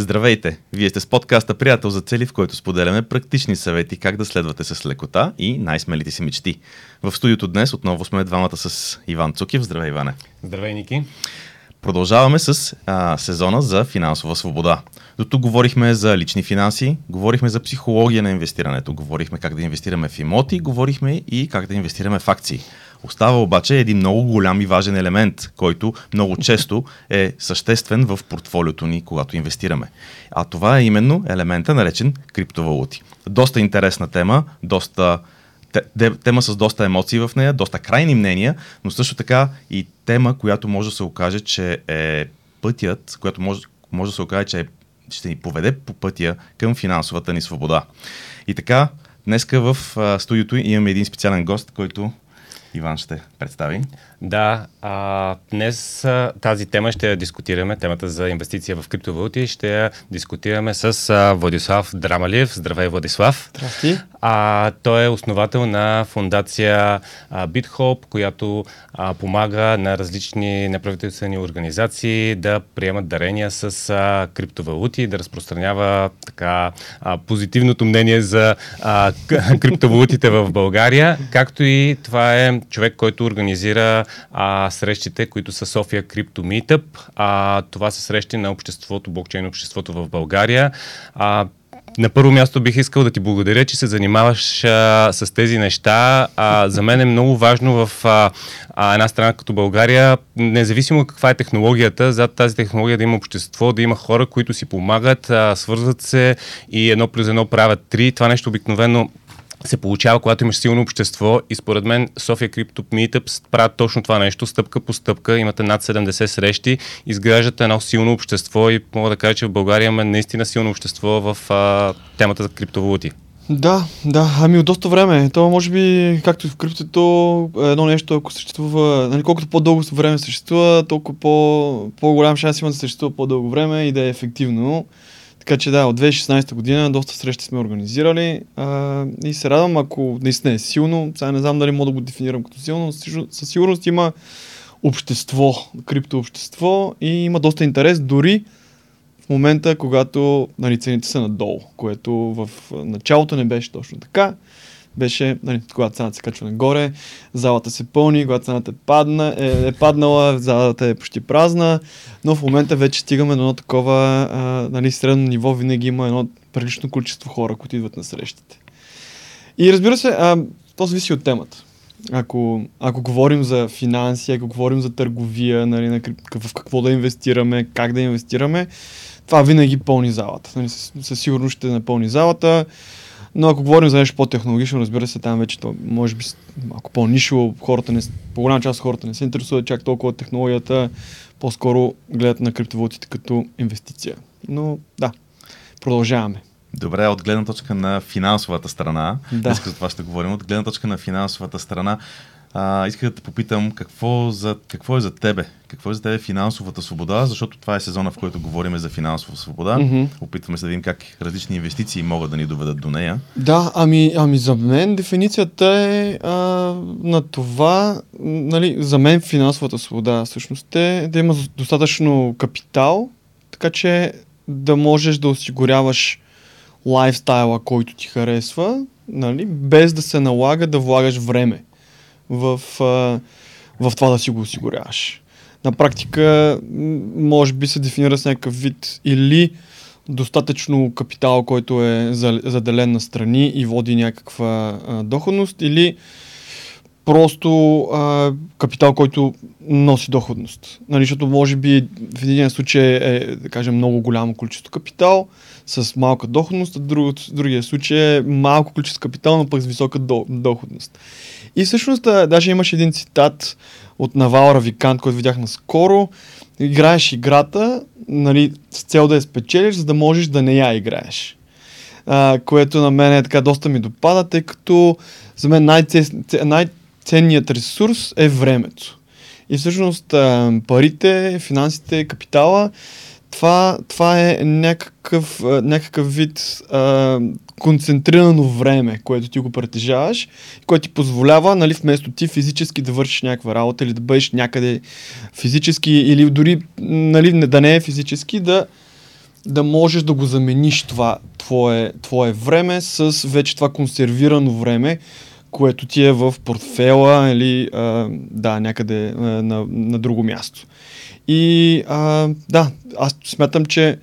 Здравейте! Вие сте с подкаста Приятел за цели, в който споделяме практични съвети как да следвате с лекота и най-смелите си мечти. В студиото днес отново сме двамата с Иван Цукив. Здравей, Иване! Здравей, Ники! Продължаваме с а, сезона за финансова свобода. До тук говорихме за лични финанси, говорихме за психология на инвестирането, говорихме как да инвестираме в имоти, говорихме и как да инвестираме в акции. Остава обаче един много голям и важен елемент, който много често е съществен в портфолиото ни, когато инвестираме. А това е именно елемента, наречен криптовалути. Доста интересна тема, доста тема с доста емоции в нея, доста крайни мнения, но също така и тема, която може да се окаже, че е пътят, която може, може да се окаже, че е, ще ни поведе по пътя към финансовата ни свобода. И така, днеска в а, студиото имаме един специален гост, който Иван ще представи. Да, а, днес а, тази тема ще я дискутираме, темата за инвестиция в криптовалути, ще я дискутираме с а, Владислав Драмалиев. Здравей, Владислав. Здрасти. А, той е основател на фундация а, BitHop, която а, помага на различни неправителствени организации да приемат дарения с а, криптовалути, да разпространява така а, позитивното мнение за а, криптовалутите в България, както и това е човек, който организира а, срещите, които са София Крипто Meetup. Това са срещи на обществото, блокчейн обществото в България. А, на първо място бих искал да ти благодаря, че се занимаваш а, с тези неща. А, за мен е много важно в а, а, една страна като България, независимо каква е технологията, зад тази технология да има общество, да има хора, които си помагат, а, свързват се и едно плюс едно правят три. Това нещо обикновено се получава, когато имаш силно общество и според мен София Crypto Meetups правят точно това нещо, стъпка по стъпка, имате над 70 срещи, изграждате едно силно общество и мога да кажа, че в България има наистина силно общество в а, темата за криптовалути. Да, да, ами от доста време. То може би, както и в криптото, едно нещо, ако съществува, нали, колкото по-дълго време съществува, толкова по, по-голям шанс има да съществува по-дълго време и да е ефективно. Така че да, от 2016 година доста срещи сме организирали а, и се радвам, ако наистина е силно, сега не знам дали мога да го дефинирам като силно, но със сигурност има общество, криптообщество и има доста интерес, дори в момента, когато нали, цените са надолу, което в началото не беше точно така беше, нали, когато цената се качва нагоре, залата се пълни, когато цената е, падна, е, е паднала, залата е почти празна, но в момента вече стигаме до едно такова а, нали, средно ниво, винаги има едно прилично количество хора, които идват на срещите. И разбира се, а, то зависи от темата. Ако, ако говорим за финанси, ако говорим за търговия, нали, на, в какво да инвестираме, как да инвестираме, това винаги пълни залата. Нали, със, със сигурност ще напълни залата. Но ако говорим за нещо по-технологично, разбира се, там вече то, може би малко по-нишово, хората не, по-голяма част от хората не се интересуват чак толкова от технологията, по-скоро гледат на криптовалутите като инвестиция. Но да, продължаваме. Добре, от гледна точка на финансовата страна, да. днес за това ще говорим, от гледна точка на финансовата страна, а, исках да те попитам какво, за, какво е за тебе? Какво е за тебе финансовата свобода? Защото това е сезона, в който говорим за финансова свобода. Mm-hmm. Опитваме се да видим как различни инвестиции могат да ни доведат до нея. Да, ами, ами за мен дефиницията е а, на това, нали, за мен финансовата свобода всъщност е да има достатъчно капитал, така че да можеш да осигуряваш лайфстайла, който ти харесва, нали, без да се налага да влагаш време в, в това да си го осигуряваш. На практика, може би се дефинира с някакъв вид или достатъчно капитал, който е заделен на страни и води някаква а, доходност, или просто а, капитал, който носи доходност. Нали, защото може би в един случай е, да кажем, много голямо количество капитал с малка доходност, а в другия случай е малко количество капитал, но пък с висока до, доходност. И всъщност даже имаше един цитат от Навал Равикант, който видях наскоро. Играеш играта, нали, с цел да я спечелиш, за да можеш да не я играеш. А, което на мен е така доста ми допада, тъй като за мен най-ценният ресурс е времето. И всъщност парите, финансите, капитала, това, това е някакъв, някакъв вид а, концентрирано време, което ти го притежаваш, което ти позволява, нали, вместо ти физически да вършиш някаква работа или да бъдеш някъде физически или дори нали, да не е физически, да да можеш да го замениш това твое, твое време с вече това консервирано време, което ти е в портфела или а, да, някъде а, на, на друго място. И а, да, аз смятам, че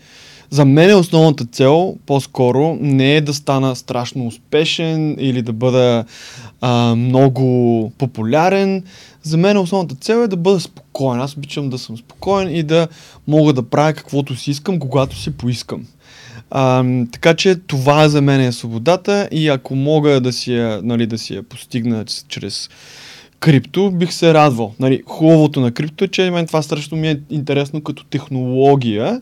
за мен е основната цел по-скоро не е да стана страшно успешен или да бъда а, много популярен. За мен основната цел е да бъда спокоен. Аз обичам да съм спокоен и да мога да правя каквото си искам, когато си поискам. А, така че това за мен е свободата и ако мога да си я, нали, да си я постигна чрез крипто, бих се радвал. Нали, хубавото на крипто е, че мен това страшно ми е интересно като технология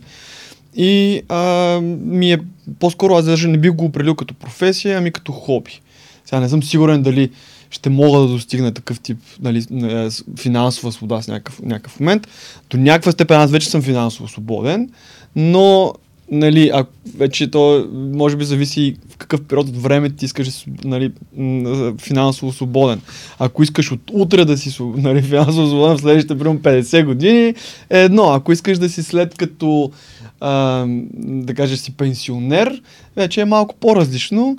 и а, ми е по-скоро аз даже не бих го определил като професия, ами като хоби. Сега не съм сигурен дали ще мога да достигна такъв тип нали, е, финансова свобода с някакъв, някакъв момент. До някаква степен аз вече съм финансово свободен, но нали, а вече то може би зависи в какъв период от време ти искаш нали, финансово свободен. Ако искаш от утре да си нали, финансово свободен в следващите примерно 50 години, е едно. Ако искаш да си след като а, да кажеш си пенсионер, вече е малко по-различно.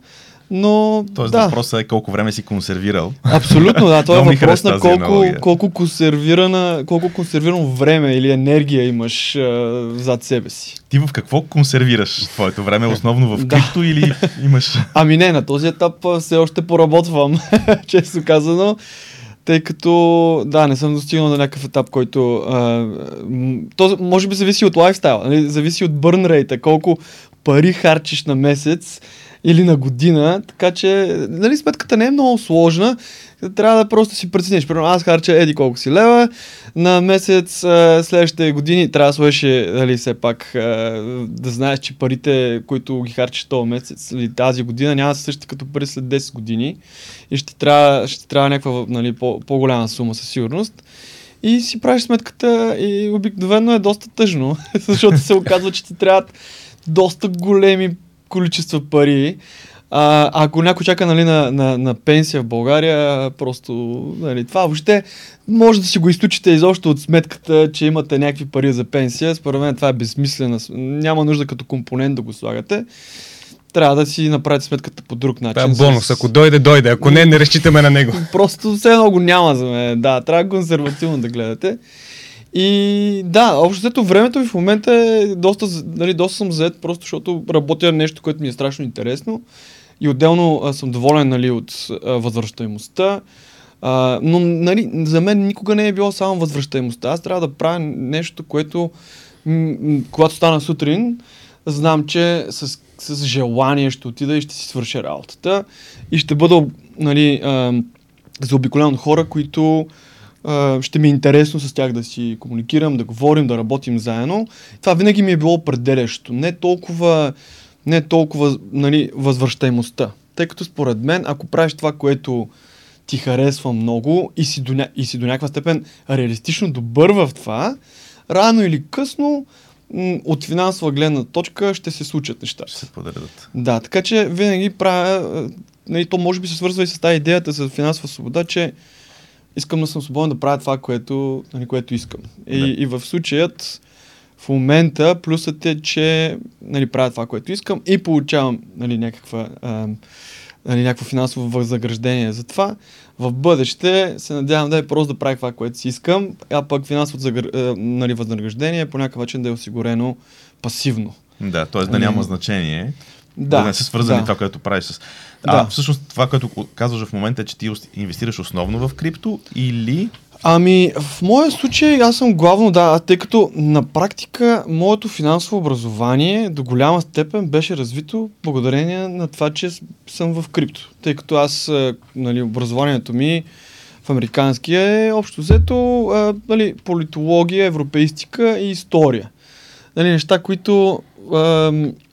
Но, Тоест да. въпросът е колко време си консервирал. Абсолютно, да. Това е въпрос на колко, колко, консервирана, колко консервирано време или енергия имаш а, зад себе си. Ти в какво консервираш твоето време? Основно в крипто да. или имаш... Ами не, на този етап все още поработвам, често казано. Тъй като, да, не съм достигнал на някакъв етап, който... А, то може би зависи от лайфстайл, нали? зависи от бърн рейта, колко пари харчиш на месец или на година, така че нали, сметката не е много сложна. Трябва да просто си прецениш. Примерно аз харча еди колко си лева, на месец следващите години трябва да сложиш нали, все пак да знаеш, че парите, които ги харчиш този месец или тази година няма да са същите като пари след 10 години и ще трябва, ще трябва някаква нали, по, по-голяма сума със сигурност. И си правиш сметката и обикновено е доста тъжно, защото се оказва, че ти трябват доста големи количества пари. А, ако някой чака нали, на, на, на пенсия в България, просто нали, това въобще може да си го източите изобщо от сметката, че имате някакви пари за пенсия. Според мен това е безсмислено. Няма нужда като компонент да го слагате. Трябва да си направите сметката по друг начин. Това е бонус. Ако дойде, дойде. Ако не, не разчитаме на него. Просто все едно го няма за мен. Да, трябва консервативно да гледате. И да, общо взето времето ми в момента е доста, нали, доста съм заед, просто защото работя нещо, което ми е страшно интересно. И отделно а, съм доволен нали, от а, възвръщаемостта. А, но нали, за мен никога не е било само възвръщаемостта. Аз трябва да правя нещо, което м- м- когато стана сутрин, знам, че с, с желание ще отида и ще си свърша работата. И ще бъда нали, а, заобиколен от хора, които ще ми е интересно с тях да си комуникирам, да говорим, да работим заедно. Това винаги ми е било определящо. Не толкова, не толкова нали, възвръщаемостта. Тъй като според мен, ако правиш това, което ти харесва много и си до, и си до някаква степен реалистично добър в това, рано или късно от финансова гледна точка ще се случат нещата. Ще се подредат. Да, така че винаги правя, нали, то може би се свързва и с тази идеята за финансова свобода, че искам да съм свободен да правя това, което, нали, което искам. И, да. и в случаят, в момента, плюсът е, че нали, правя това, което искам и получавам нали, някаква, а, нали, някакво финансово възнаграждение за това. В бъдеще се надявам да е просто да правя това, което си искам, а пък финансовото нали, възнаграждение по някакъв начин да е осигурено пасивно. Да, т.е. да няма значение. Да, да не са свързани да. това, което правиш с. А да. всъщност това, което казваш в момента е, че ти инвестираш основно в крипто или Ами, в моя случай аз съм главно, да, тъй като на практика моето финансово образование до голяма степен беше развито благодарение на това, че съм в крипто. Тъй като аз, нали, образованието ми в американския е общо взето нали, политология, европеистика и история. Нали, неща, които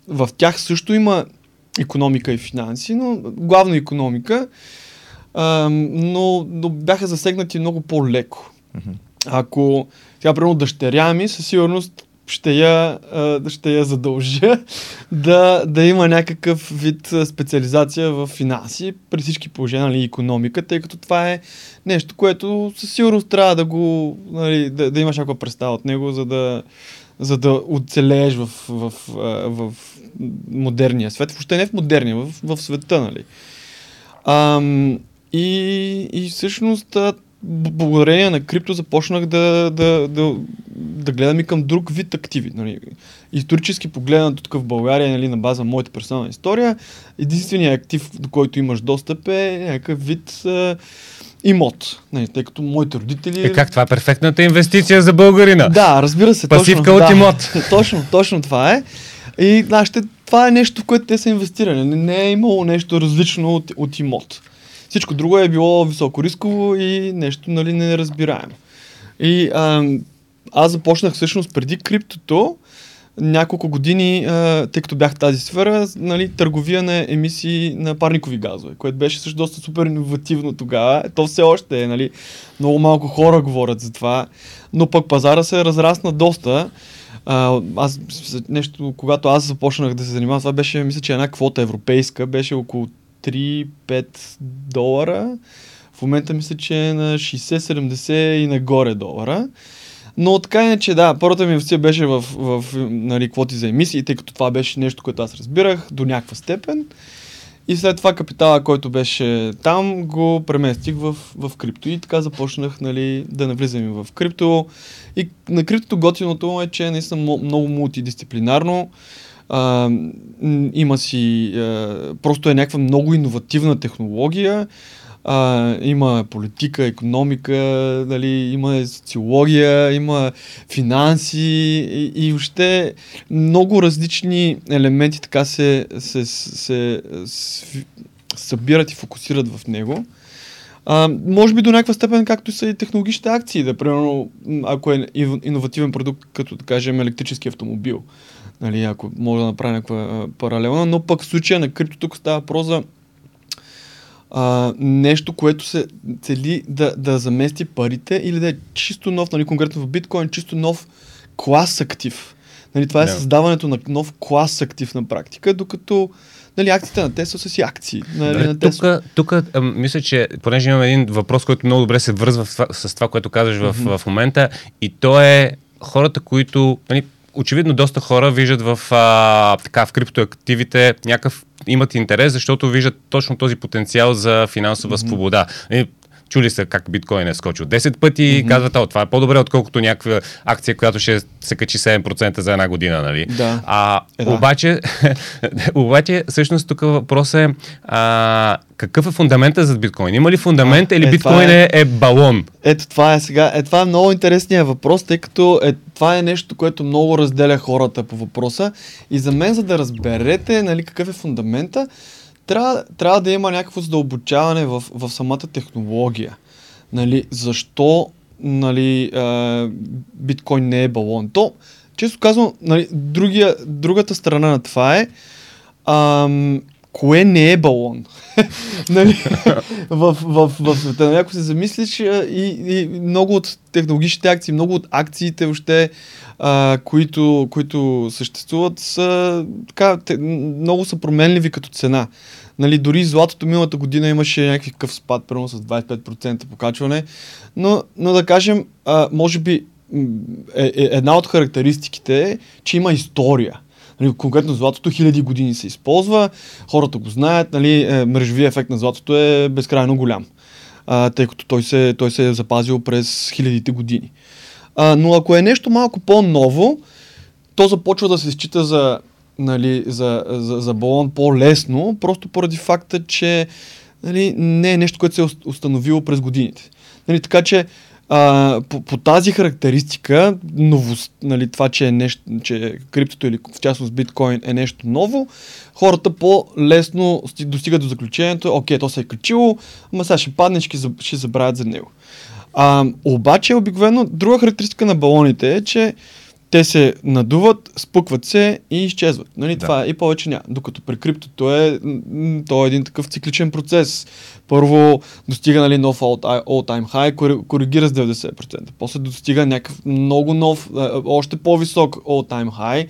в тях също има економика и финанси, но главно економика, а, но, но бяха засегнати много по-леко. Mm-hmm. Ако сега, примерно, дъщеря ми, със сигурност ще я, ще я задължа да, да има някакъв вид специализация в финанси, при всички положения, нали, економика, тъй като това е нещо, което със сигурност трябва да го, нали, да, да имаш някаква представа от него, за да, за да оцелееш в, в, в, в модерния свет. Въобще не в модерния, в, в света, нали? Ам, и, и всъщност благодарение на крипто започнах да, да, да, да гледам и към друг вид активи. Нали. Исторически погледнато тук в България, нали, на база моята персонална история, единственият актив, до който имаш достъп е някакъв вид а, имот. Нали, тъй като моите родители... Е, как това е перфектната инвестиция за българина? Да, разбира се. Пасивка точно, от да, имот. Точно, точно това е. И нашите, това е нещо, в което те са инвестирали. Не, не е имало нещо различно от, от имот. Всичко друго е било високо рисково и нещо нали, неразбираемо. И а, аз започнах всъщност преди криптото, няколко години, а, тъй като бях в тази сфера, нали, търговия на емисии на парникови газове, което беше също доста супер иновативно тогава. То все още е, нали, много малко хора говорят за това, но пък пазара се разрасна доста. А, аз нещо, когато аз започнах да се занимавам, това беше, мисля, че една квота европейска, беше около 3-5 долара. В момента мисля, че е на 60-70 и нагоре долара. Но така е, че да, първата ми инвестиция беше в, в, нали, квоти за емисии, тъй като това беше нещо, което аз разбирах до някаква степен. И след това капитала, който беше там, го преместих в, в крипто. И така започнах нали, да навлизам в крипто. И на криптото готиното е, че наистина много мултидисциплинарно. А, има си, а, просто е някаква много иновативна технология. А, има политика, економика, нали, има социология, има финанси и, и въобще много различни елементи така се, се, се, се събират и фокусират в него. А, може би до някаква степен, както са и технологичните акции, да, примерно, ако е иновативен продукт, като да кажем електрически автомобил нали, ако мога да направя някаква паралелна, но пък в случая на крипто тук става проза а, нещо, което се цели да, да замести парите или да е чисто нов, нали, конкретно в биткоин, чисто нов клас актив. Нали, това е yeah. създаването на нов клас актив на практика, докато нали, акциите на Тесла са си акции. Нали, на Тесла. Тук, тук мисля, че понеже имам един въпрос, който много добре се връзва с това, с това което казваш в, mm-hmm. в момента и то е хората, които нали, очевидно доста хора виждат в, а, така, в криптоактивите някакъв имат интерес, защото виждат точно този потенциал за финансова mm-hmm. свобода. Чули са как биткоин е скочил 10 пъти mm-hmm. казват, о, това е по-добре, отколкото някаква акция, която ще се качи 7% за една година, нали? Да. А, е, да. Обаче, обаче, всъщност тук въпрос е а, какъв е фундамента за биткоин? Има ли фундамент а, или е, биткоин е, е балон? Ето това е сега. Е, това е много интересният въпрос, тъй като е, това е нещо, което много разделя хората по въпроса. И за мен, за да разберете нали, какъв е фундамента, трябва, трябва да има някакво задълбочаване в, в самата технология. Нали, защо нали, а, биткоин не е балон? То, често казвам, нали, другия, другата страна на това е ам, кое не е балон? нали, в, в, в света. Нали, ако се замислиш и, и много от технологичните акции, много от акциите въобще, а, които, които съществуват, са така, те, много са променливи като цена. Нали, дори златото миналата година имаше някакъв спад, примерно с 25% покачване, но, но да кажем, а, може би е, е, една от характеристиките е, че има история. Нали, конкретно златото хиляди години се използва, хората го знаят, нали, е, мрежовия ефект на златото е безкрайно голям, а, тъй като той се, той се е запазил през хилядите години. А, но ако е нещо малко по-ново, то започва да се счита за, нали, за, за, за балон по-лесно, просто поради факта, че нали, не е нещо, което се е установило през годините. Нали, така че а, по, по тази характеристика, новост, нали, това, че, е нещо, че криптото или в частност биткоин е нещо ново, хората по-лесно достигат до заключението, окей, то се е качило, ама сега ще падне, ще, ще забравят за него. А, обаче, обикновено, друга характеристика на балоните е, че те се надуват, спукват се и изчезват. Нали? Да. Това е и повече няма. Докато при криптото е, то е един такъв цикличен процес. Първо достига нали, нов all-time high, коригира с 90%. После достига някакъв много нов, още по-висок all-time high,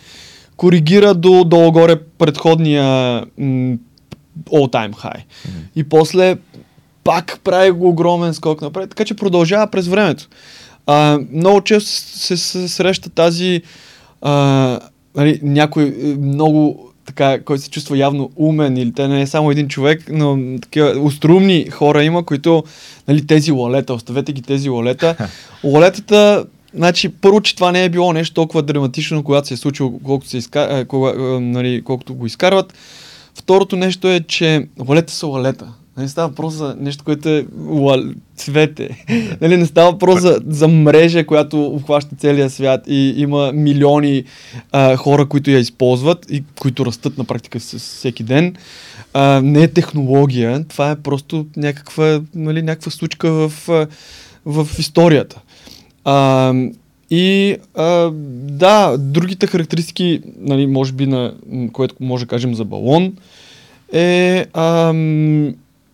коригира до долу-горе предходния all-time high. Mm-hmm. И после пак прави го огромен скок напред, така че продължава през времето. А, много често се, се среща тази а, нали, някой е, много така, който се чувства явно умен или те не е само един човек, но такива острумни хора има, които нали, тези лалета, оставете ги тези лалета. Лалетата Значи, първо, че това не е било нещо толкова драматично, когато се е случило, колкото, се изка... кога, нали, колкото го изкарват. Второто нещо е, че лалета са лалета. Не става въпрос за нещо, което е уа, цвете. нали, не става въпрос за, за мрежа, която обхваща целия свят и има милиони а, хора, които я използват и които растат на практика с всеки ден. А, не е технология, това е просто някаква, нали, някаква случка в, в историята. А, и а, да, другите характеристики, нали, може би, на, което може да кажем за балон, е а,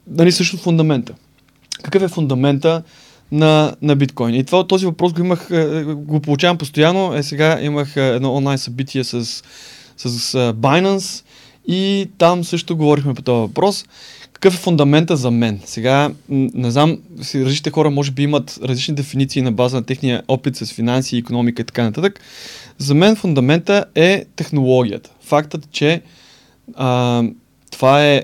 нали, също фундамента. Какъв е фундамента на, на биткоин? И това, този въпрос го имах, е, го получавам постоянно. Е, сега имах е, едно онлайн събитие с, с, с Binance и там също говорихме по този въпрос. Какъв е фундамента за мен? Сега, не знам, различните хора може би имат различни дефиниции на база на техния опит с финанси, економика и така нататък. За мен фундамента е технологията. Фактът, че а, това е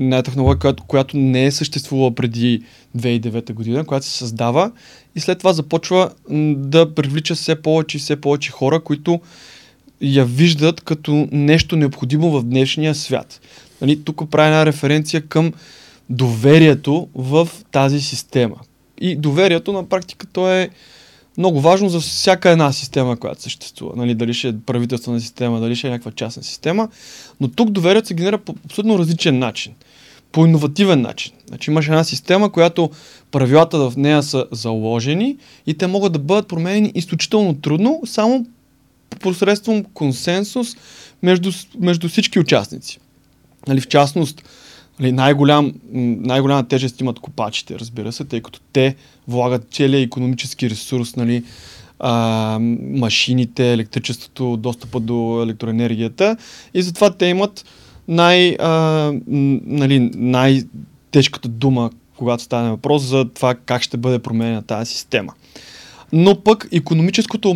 една технология, която, която не е съществувала преди 2009 година, която се създава и след това започва да привлича все повече и все повече хора, които я виждат като нещо необходимо в днешния свят. Нали, тук правя една референция към доверието в тази система. И доверието на практика то е много важно за всяка една система, която съществува. Нали, дали ще е правителствена система, дали ще е някаква частна система. Но тук доверието се генерира по абсолютно различен начин. По иновативен начин. Значи имаш една система, която правилата в нея са заложени и те могат да бъдат променени изключително трудно, само посредством консенсус между, между всички участници. Нали, в частност, нали, най-голям, най-голяма тежест имат копачите, разбира се, тъй като те влагат целият економически ресурс, нали, а, машините, електричеството, достъпа до електроенергията и затова те имат най, а, нали, най-тежката дума, когато стане въпрос за това как ще бъде променена тази система. Но пък економическото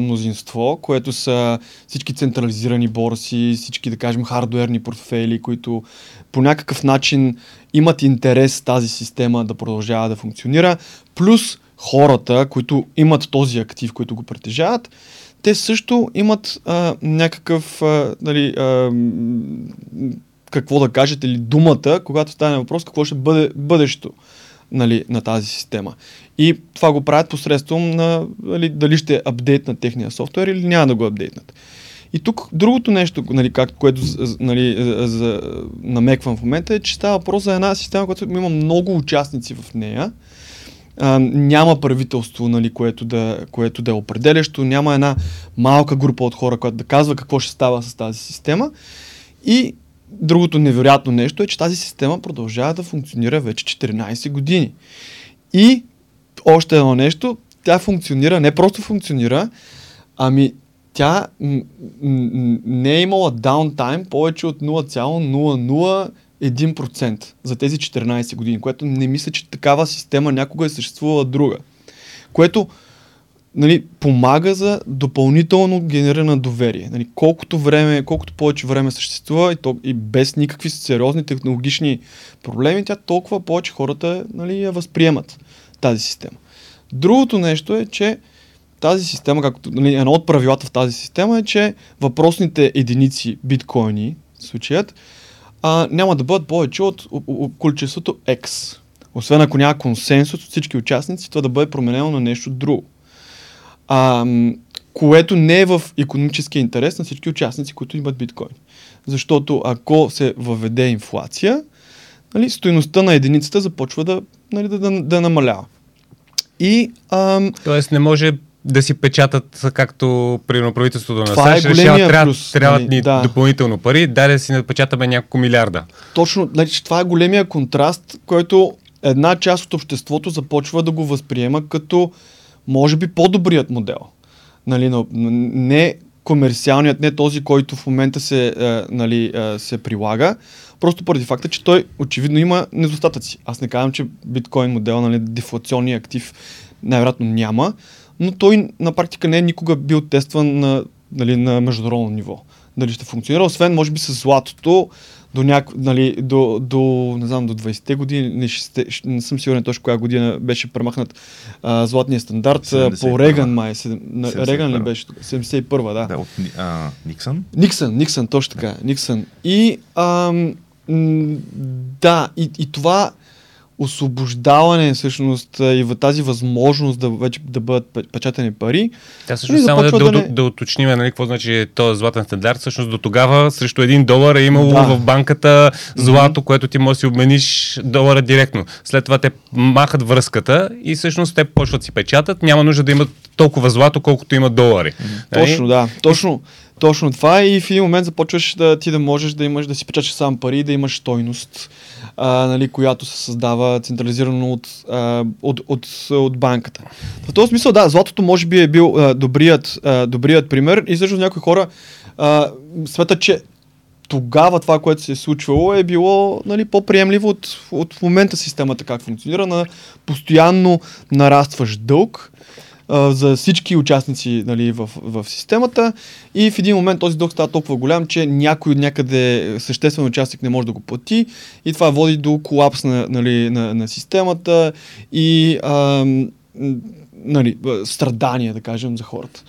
мнозинство, което са всички централизирани борси, всички, да кажем, хардуерни портфели, които по някакъв начин имат интерес тази система да продължава да функционира, плюс хората, които имат този актив, които го притежават, те също имат а, някакъв, а, нали, а, какво да кажете, или думата, когато стане въпрос какво ще бъде бъдещето нали, на тази система. И това го правят посредством на нали, дали ще апдейтнат техния софтуер или няма да го апдейтнат. И тук другото нещо, нали, как, което нали, за, намеквам в момента е, че става въпрос за една система, която има много участници в нея. А, няма правителство, нали, което, да, което да е определящо, няма една малка група от хора, която да казва какво ще става с тази система. И другото невероятно нещо е, че тази система продължава да функционира вече 14 години. И още едно нещо, тя функционира, не просто функционира, ами тя м- м- не е имала даунтайм повече от 0,001% за тези 14 години, което не мисля, че такава система някога е съществувала друга. Което нали, помага за допълнително генериране на доверие. Нали, колкото време, колкото повече време съществува и, то, и без никакви сериозни технологични проблеми, тя толкова повече хората нали, я възприемат тази система. Другото нещо е, че тази система, както нали, едно от правилата в тази система е, че въпросните единици биткоини, случаят, а, няма да бъдат повече от, от, от количеството X. Освен ако няма консенсус от всички участници, това да бъде променено на нещо друго а, което не е в економическия интерес на всички участници, които имат биткоин. Защото ако се въведе инфлация, нали, стоеността на единицата започва да, нали, да, да, да намалява. И, ам... Тоест не може да си печатат както при правителството на Това САЩ, е решава, трябва, трябват нали, ни да. допълнително пари, дай да си напечатаме няколко милиарда. Точно, значи, това е големия контраст, който една част от обществото започва да го възприема като може би по-добрият модел. Нали, не комерциалният, не този, който в момента се, е, нали, е, се прилага, просто поради факта, че той очевидно има недостатъци. Аз не казвам, че биткоин модел, нали, дефлационния актив най-вероятно няма, но той на практика не е никога бил тестван на нали, на международно ниво. Дали ще функционира, освен може би с златото до, няко, нали, до, до, не знам, до 20-те години, не, ще, не съм сигурен точно коя година беше премахнат а, златния стандарт 70, по Реган май. 70, Реган ли беше? 71 да. Да, от а, Никсън? Никсън, Никсън, точно така. Да. Никсън. И м- да, и, и това освобождаване всъщност и в тази възможност да вече да бъдат печатани пари. Тя всъщност само да, да, да, не... да уточним нали, какво значи този златен стандарт. Всъщност до тогава срещу един долар е имало да. в банката злато, mm-hmm. което ти можеш да си обмениш долара директно. След това те махат връзката и всъщност те почват си печатат. Няма нужда да имат толкова злато, колкото имат долари. Mm-hmm. Точно, да. Точно. Точно това и в един момент започваш да ти да можеш да имаш, да си печаташ сам пари, да имаш стойност, а, нали, която се създава централизирано от, а, от, от, от банката. В този смисъл, да, златото може би е бил а, добрият, а, добрият пример и също някои хора смятат, че тогава това, което се е случвало, е било нали, по-приемливо от, от момента системата как функционира на постоянно нарастващ дълг за всички участници нали, в, в системата и в един момент този дълг става толкова голям, че някой от някъде съществен участник не може да го плати и това води до колапс на, нали, на, на системата и а, нали, страдания, да кажем, за хората.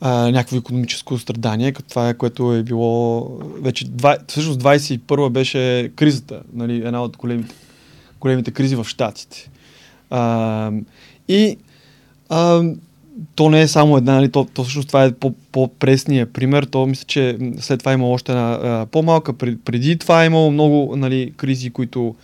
А, някакво економическо страдание, като това е, което е било вече, два, всъщност 21 беше кризата, нали, една от големите, големите кризи в Штатите. А, и а, то не е само една, нали, то, то всъщност това е по, по-пресния пример. То мисля, че след това има още една а, по-малка. Преди това е имало много нали, кризи, които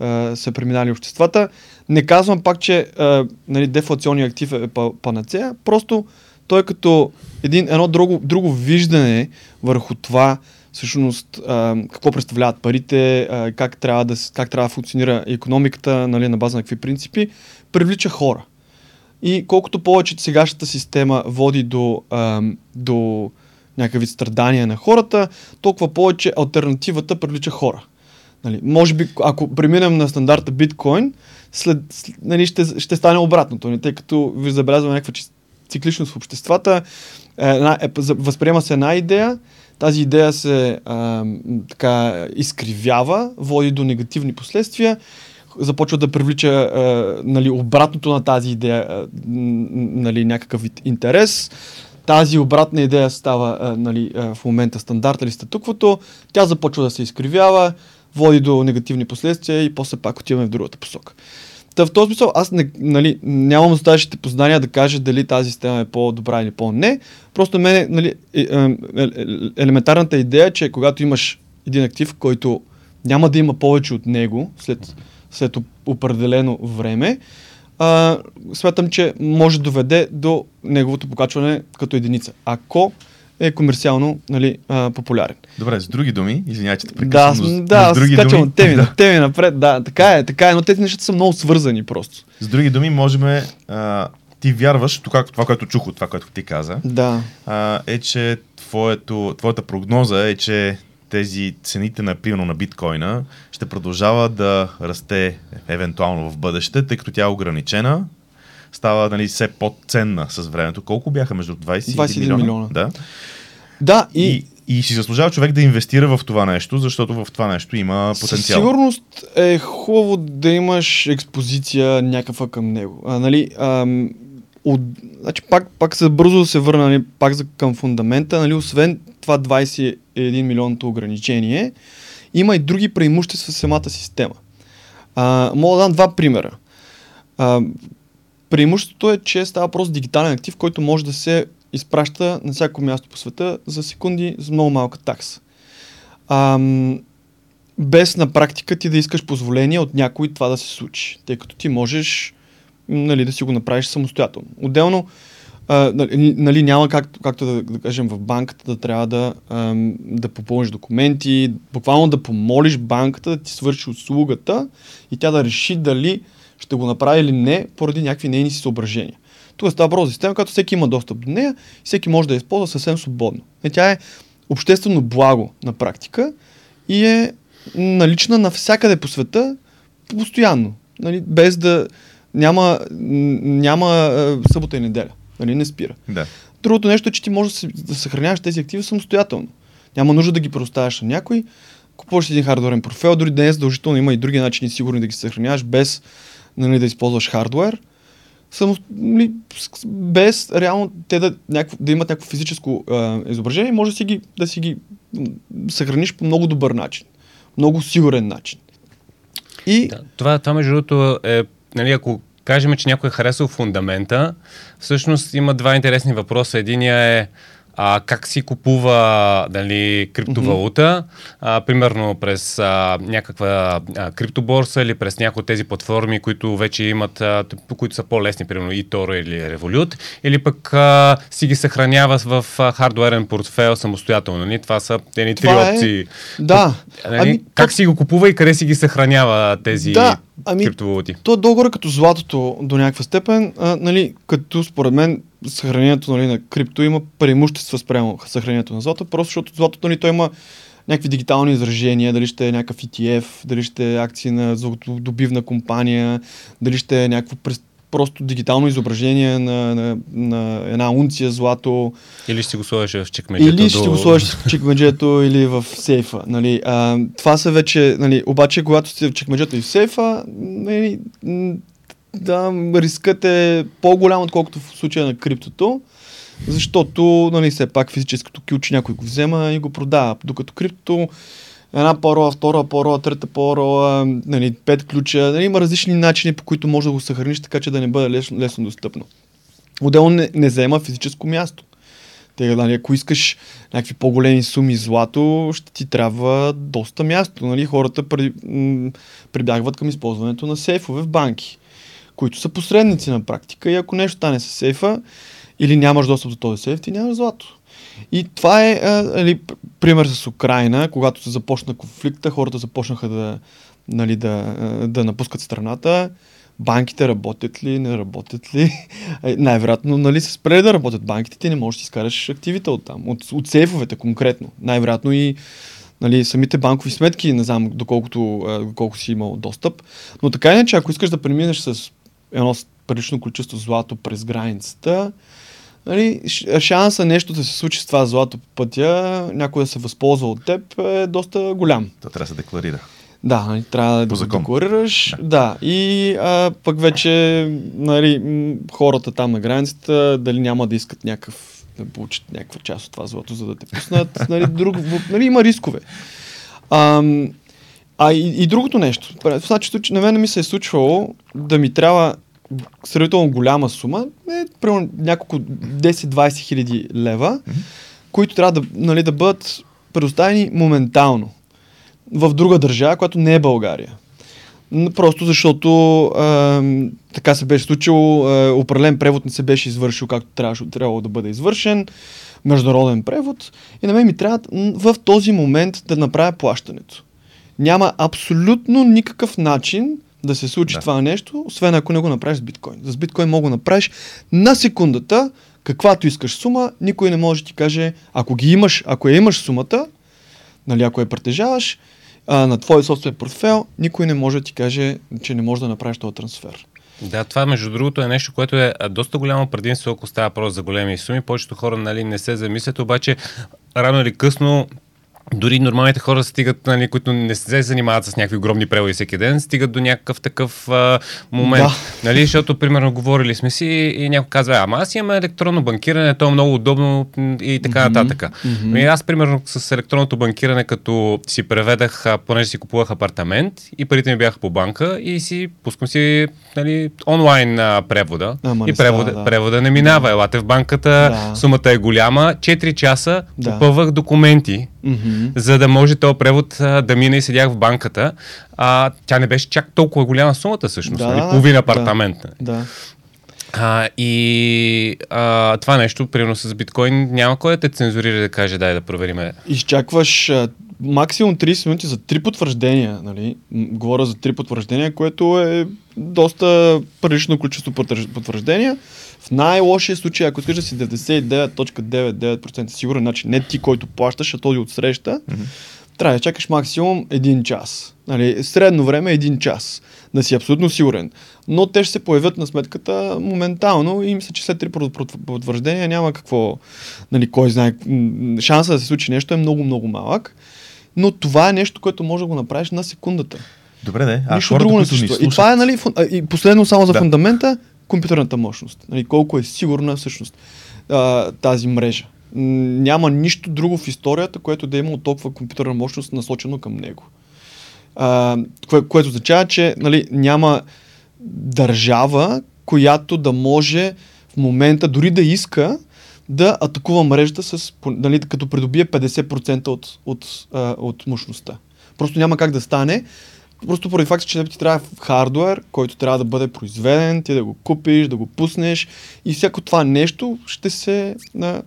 а, са преминали обществата. Не казвам пак, че а, нали, дефлационният актив е панацея, просто той е като един, едно друго, друго виждане върху това, всъщност а, какво представляват парите, а, как, трябва да, как трябва да функционира економиката, нали, на база на какви принципи, привлича хора. И колкото повече сегашната система води до, а, до някакви страдания на хората, толкова повече альтернативата привлича хора. Нали, може би, ако преминем на стандарта биткоин, след, нали, ще, ще стане обратното, нали, тъй като ви забелязваме някаква цикличност в обществата, една, е, възприема се една идея, тази идея се а, така изкривява, води до негативни последствия започва да привлича а, нали, обратното на тази идея, а, нали, някакъв интерес. Тази обратна идея става а, нали, а, в момента стандарта или статуквото, тя започва да се изкривява, води до негативни последствия и после пак отиваме в другата посока. Та в този смисъл аз не, нали, нямам достатъчните познания да кажа дали тази система е по-добра или по-не. Просто мен нали, е, е, е, елементарната идея е, че когато имаш един актив, който няма да има повече от него след след определено време, а, смятам, че може да доведе до неговото покачване като единица. Ако е комерциално нали, а, популярен. Добре, с други думи, извинявайте, да, но, да, с други думи, теми, да. теми напред, да, така е, така е, но тези нещата са много свързани просто. С други думи, можем, а, ти вярваш, това, това, което чух от това, което ти каза, да. а, е, че твоето, твоята прогноза е, че тези цените на примерно на биткоина ще продължава да расте евентуално в бъдеще, тъй като тя е ограничена, става нали, все по-ценна с времето. Колко бяха между 20 21 милиона? милиона. Да. Да, и... и и си заслужава човек да инвестира в това нещо, защото в това нещо има потенциал. Със сигурност е хубаво да имаш експозиция някаква към него. А, нали, ам, от, значи пак, пак се бързо да се върна нали, пак за, към фундамента. Нали, освен това 21 милионното ограничение, има и други преимущества в самата система. А, мога да дам два примера. А, преимуществото е, че става просто дигитален актив, който може да се изпраща на всяко място по света за секунди с много малка такса. А, без на практика ти да искаш позволение от някой това да се случи, тъй като ти можеш нали, да си го направиш самостоятелно. Отделно, а, нали, нали, няма как, както да, да кажем в банката да трябва да, а, да попълниш документи, буквално да помолиш банката да ти свърши услугата и тя да реши дали ще го направи или не, поради някакви нейни си съображения. Тук става въпрос система, която всеки има достъп до нея, всеки може да я използва съвсем свободно. И тя е обществено благо на практика и е налична навсякъде по света постоянно, нали, без да, няма, няма събота и неделя. Нали, не спира. Да. другото нещо е, че ти можеш да, съхраняваш тези активи самостоятелно. Няма нужда да ги предоставяш на някой. Купуваш един хардуерен портфел, дори да не е задължително, има и други начини сигурни да ги съхраняваш без нали, да използваш хардуер. Само, нали, с- без реално те да, някакво, да имат някакво физическо а, изображение, може да си ги, да си ги съхраниш по много добър начин. Много сигурен начин. И Да, това, това между другото е, нали, ако кажем, че някой е харесал фундамента, всъщност има два интересни въпроса. Единия е а, как си купува нали, криптовалута, а, примерно през а, някаква а, криптоборса или през някои от тези платформи, които вече имат, а, които са по-лесни, примерно eToro или Revolut, или пък а, си ги съхранява в а, хардуерен портфел самостоятелно. Нали? Това са едни три е- опции. да, Нали? ами, как то- си го купува и къде си ги съхранява тези Да, ами, криптовалути? То е долу-горе като златото до някаква степен, а, нали, като според мен съхранението нали, на крипто има преимущества спрямо съхранението на злато, просто защото златото нали, то има някакви дигитални изражения, дали ще е някакъв ETF, дали ще е акции на златодобивна компания, дали ще е някакво просто дигитално изображение на, на, на една унция злато. Или ще го сложиш в чекмеджето Или ще до... го сложиш в чекмеджето или в сейфа. Нали. А, това са вече, нали, обаче когато сте в чекмеджето и в сейфа, нали, да, рискът е по-голям, отколкото в случая на криптото, защото, нали, все пак физическото ключ някой го взема и го продава, докато криптото една парола, втора парола, трета парола, нали, пет ключа, нали, има различни начини, по които може да го съхраниш, така че да не бъде лесно, лесно достъпно. Отделно не, не заема физическо място. Те, нали, ако искаш някакви по-големи суми злато, ще ти трябва доста място. Нали? Хората при, м- прибягват към използването на сейфове в банки, които са посредници на практика и ако нещо стане с сейфа или нямаш достъп до този сейф, ти нямаш злато. И това е нали, пример с Украина, когато се започна конфликта, хората започнаха да, нали, да, да напускат страната. Банките работят ли, не работят ли? Е, Най-вероятно, нали, са спрели да работят банките, ти не можеш да изкараш активите от там, от, от сейфовете конкретно. Най-вероятно и нали, самите банкови сметки, не знам доколкото, доколко си имал достъп. Но така иначе, ако искаш да преминеш с едно прилично количество злато през границата, нали, шанса нещо да се случи с това злато по пътя, някой да се възползва от теб е доста голям. То трябва да се декларира. Да, нали, трябва да закон. декларираш. Да. да. И а, пък вече нали, хората там на границата, дали няма да искат някакъв да получат някаква част от това злато, за да те пуснат. нали, друг, нали, има рискове. Ам, а и, и другото нещо. Значи, случай, на мен ми се е случвало да ми трябва сравнително голяма сума, е, примерно няколко 10-20 хиляди лева, които трябва да, нали, да бъдат предоставени моментално в друга държава, която не е България. Просто защото а, така се беше случило, а, определен превод не се беше извършил както трябваше, трябвало да бъде извършен, международен превод и на мен ми трябва в този момент да направя плащането. Няма абсолютно никакъв начин да се случи Да. това нещо, освен ако не го направиш с биткоин. С биткоин мога да направиш на секундата, каквато искаш сума, никой не може да ти каже, ако ги имаш, ако я имаш сумата, нали, ако я притежаваш, а, на твой собствен портфел, никой не може да ти каже, че не може да направиш този трансфер. Да, това между другото е нещо, което е доста голямо предимство, ако става просто за големи суми. Повечето хора нали, не се замислят, обаче рано или късно дори нормалните хора стигат, нали, които не се занимават с някакви огромни преводи всеки ден, стигат до някакъв такъв а, момент. Да. Нали, защото, примерно, говорили сме си и някой казва, ама аз имам електронно банкиране, то е много удобно и така нататък. мгм. И аз, примерно, с електронното банкиране, като си преведах, понеже си купувах апартамент и парите ми бяха по банка и си пускам си нали, онлайн а, превода. Ама и става, превода, да. превода не минава. Елате в банката, Да. сумата е голяма. 4 часа Да. попълвах документи, За да може този превод а, да мине и седях в банката. А, тя не беше чак толкова голяма сумата, всъщност. Да, нали, да, половина да. апартамент. Да. А, и а, това нещо, примерно с биткоин, няма кой да те цензурира да каже, дай да провериме. изчакваш максимум 30 минути за три потвърждения, нали? Говоря за три потвърждения, което е доста прилично количество потвърж- потвърждения. В най-лошия случай, ако искаш да си 99.99% сигурен, значи не ти, който плащаш, а този отсреща, Мгм. трябва да чакаш максимум един час. Нали, средно време е един час. Да си абсолютно сигурен. Но те ще се появят на сметката моментално и мисля, че след три потвърждения няма какво, нали, кой знае. Шанса да се случи нещо е много, много малък. Но това е нещо, което може да го направиш на секундата. Добре, не. А Нищо друго не съществува. И това е, нали, фун... и последно само за да. фундамента, компютърната мощност. Нали, колко е сигурна всъщност а, тази мрежа. Няма нищо друго в историята, което да е има толкова компютърна мощност насочено към него. А, кое, което означава, че нали, няма държава, която да може в момента, дори да иска, да атакува мрежата, с, нали, като придобие 50% от, от, от, от мощността. Просто няма как да стане. Просто поради факта, че ти трябва хардуер, който трябва да бъде произведен, ти да го купиш, да го пуснеш и всяко това нещо ще се,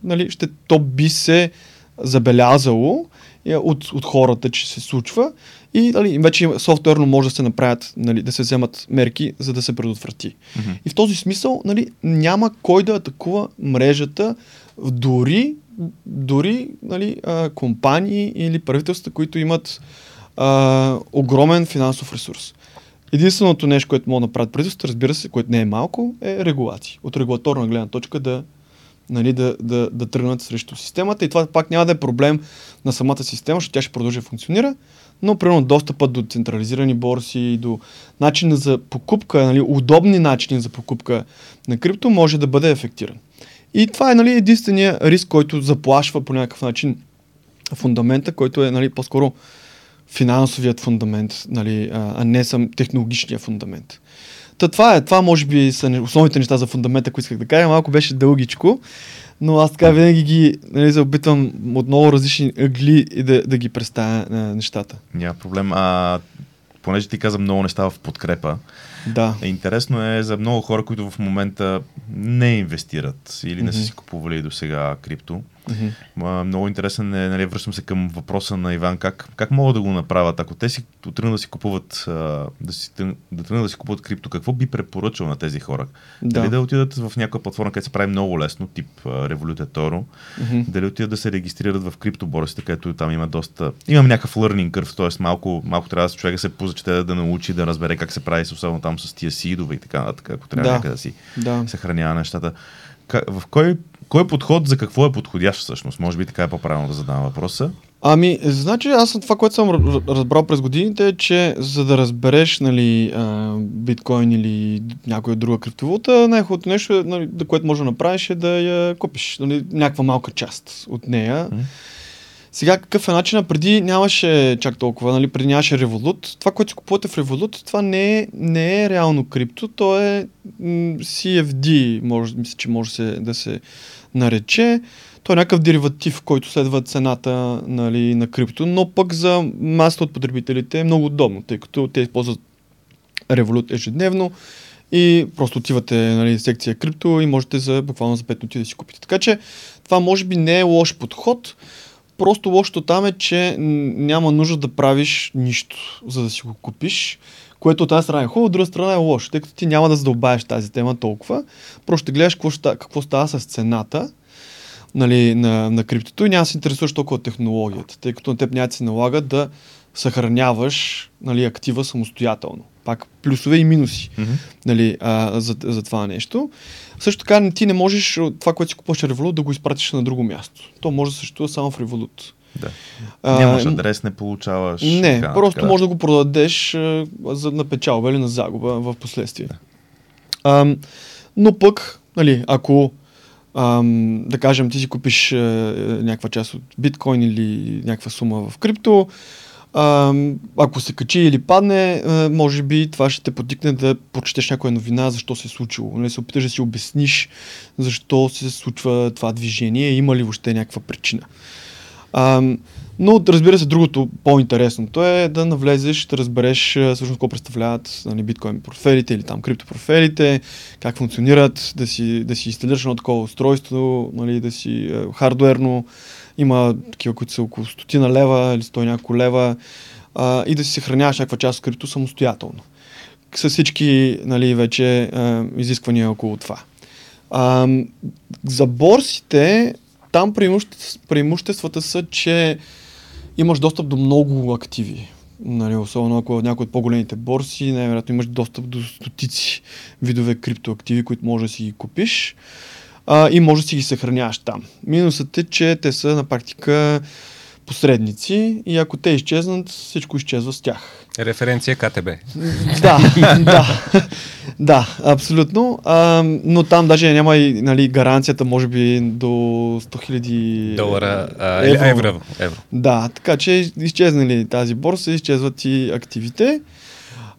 нали, ще, то би се забелязало е, от, от хората, че се случва и нали, вече софтуерно може да се направят, нали, да се вземат мерки, за да се предотврати. Mm-hmm. И в този смисъл нали, няма кой да атакува мрежата, дори, дори нали, а, компании или правителства, които имат а, огромен финансов ресурс. Единственото нещо, което могат да направят правителството, разбира се, което не е малко, е регулации. От регулаторна гледна точка да, нали, да, да, да тръгнат срещу системата. И това пак няма да е проблем на самата система, защото тя ще продължи да функционира, но примерно достъпът до централизирани борси до начина за покупка, нали, удобни начини за покупка на крипто може да бъде ефектиран. И това е нали, единствения риск, който заплашва по някакъв начин фундамента, който е нали, по-скоро финансовият фундамент, нали, а не съм технологичния фундамент. Та това е, това може би са основните неща за фундамента, които исках да кажа. Малко беше дългичко, но аз така винаги ги нали, се опитвам от много различни ъгли и да, да ги представя а, нещата. Няма проблем. А, понеже ти каза много неща в подкрепа, да. Интересно е за много хора, които в момента не инвестират или не mm-hmm. са си купували до сега крипто. Mm-hmm. Много интересен е, нали, връщам се към въпроса на Иван, как, как могат да го направят? Ако те си тръгнат да си купуват, да, си, да тръгнат да си купуват крипто, какво би препоръчал на тези хора? Да. Дали да отидат в някаква платформа, където се прави много лесно, тип Revolut Toro, mm-hmm. дали отидат да се регистрират в криптоборсите, където там има доста... Имам някакъв learning curve, т.е. малко, малко трябва да човека се позачете да научи, да разбере как се прави, особено там с тия сидове и така нататък, ако трябва да. някъде да си да. съхранява нещата. В кой кой подход за какво е подходящ всъщност? Може би така е по-правилно да задам въпроса. Ами, значи аз това, което съм разбрал през годините е, че за да разбереш нали, биткоин или някоя друга криптовалута, най-хубавото нещо, нали, което може да направиш е да я купиш. Нали, някаква малка част от нея. Mm. Сега какъв е начинът? Преди нямаше чак толкова, нали? преди нямаше Revolut. Това, което си купувате в Revolut, това не е, не е реално крипто, то е CFD, може, мисля, че може да се нарече. Той е някакъв дериватив, който следва цената нали, на крипто, но пък за масата от потребителите е много удобно, тъй като те използват Revolut ежедневно и просто отивате нали, секция крипто и можете за, буквално за 5 минути да си купите. Така че това може би не е лош подход, просто лошото там е, че няма нужда да правиш нищо, за да си го купиш което от тази страна е хубаво, от друга страна е лошо, тъй като ти няма да задълбаеш тази тема толкова. Просто ще гледаш какво, ще, какво става с цената нали, на, на криптото и няма да се интересуваш толкова от технологията, тъй като на теб няма да се налага да съхраняваш нали, актива самостоятелно. Пак плюсове и минуси mm-hmm. нали, а, за, за това нещо. Също така ти не можеш това, което си купуваш Revolut, да го изпратиш на друго място. То може да съществува само в Revolut. Да. А, Нямаш адрес, не получаваш. Не, така, просто така. може да го продадеш а, за, на печалба или на загуба в последствие. Да. А, но пък, нали, ако ам, да кажем, ти си купиш а, някаква част от биткоин или някаква сума в крипто, а, ако се качи или падне, а, може би това ще те потикне да прочетеш някоя новина, защо се е случило. Нали, се опиташ да си обясниш защо се случва това движение, има ли въобще някаква причина. А, но разбира се, другото по-интересното е да навлезеш, да разбереш всъщност какво представляват нали, биткоин портфелите или там криптопрофелите, как функционират, да си, да си инсталираш едно такова устройство, нали, да си е, хардуерно, има такива, които са около стотина лева или сто няколко лева а, и да си съхраняваш някаква част от крипто самостоятелно. С всички нали, вече а, изисквания около това. А, за борсите там преимуществата са, че имаш достъп до много активи. Нали, особено ако някои от по-големите борси, най-вероятно имаш достъп до стотици видове криптоактиви, които може да си ги купиш а, и може да си ги съхраняваш там. Минусът е, че те са на практика посредници и ако те изчезнат, всичко изчезва с тях. Референция КТБ. Да, да, да, абсолютно. А, но там даже няма и нали, гаранцията, може би, до 100 хиляди долара, а, евро. евро. евро. Да, така че изчезнали тази борса, изчезват и активите.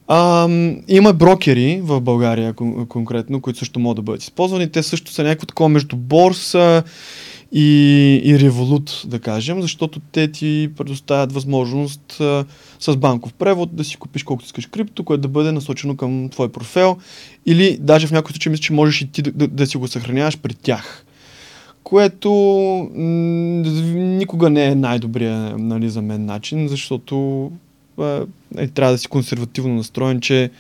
А, има брокери в България кон- конкретно, които също могат да бъдат използвани. Те също са някакво такова между борса и, и Revolut, да кажем, защото те ти предоставят възможност а, с банков превод да си купиш колкото искаш крипто, което да бъде насочено към твой профил или даже в някои случаи мисля, че можеш и ти да, да, да си го съхраняваш при тях. Което м- никога не е най-добрият нали, за мен начин, защото а, е, трябва да си консервативно настроен, че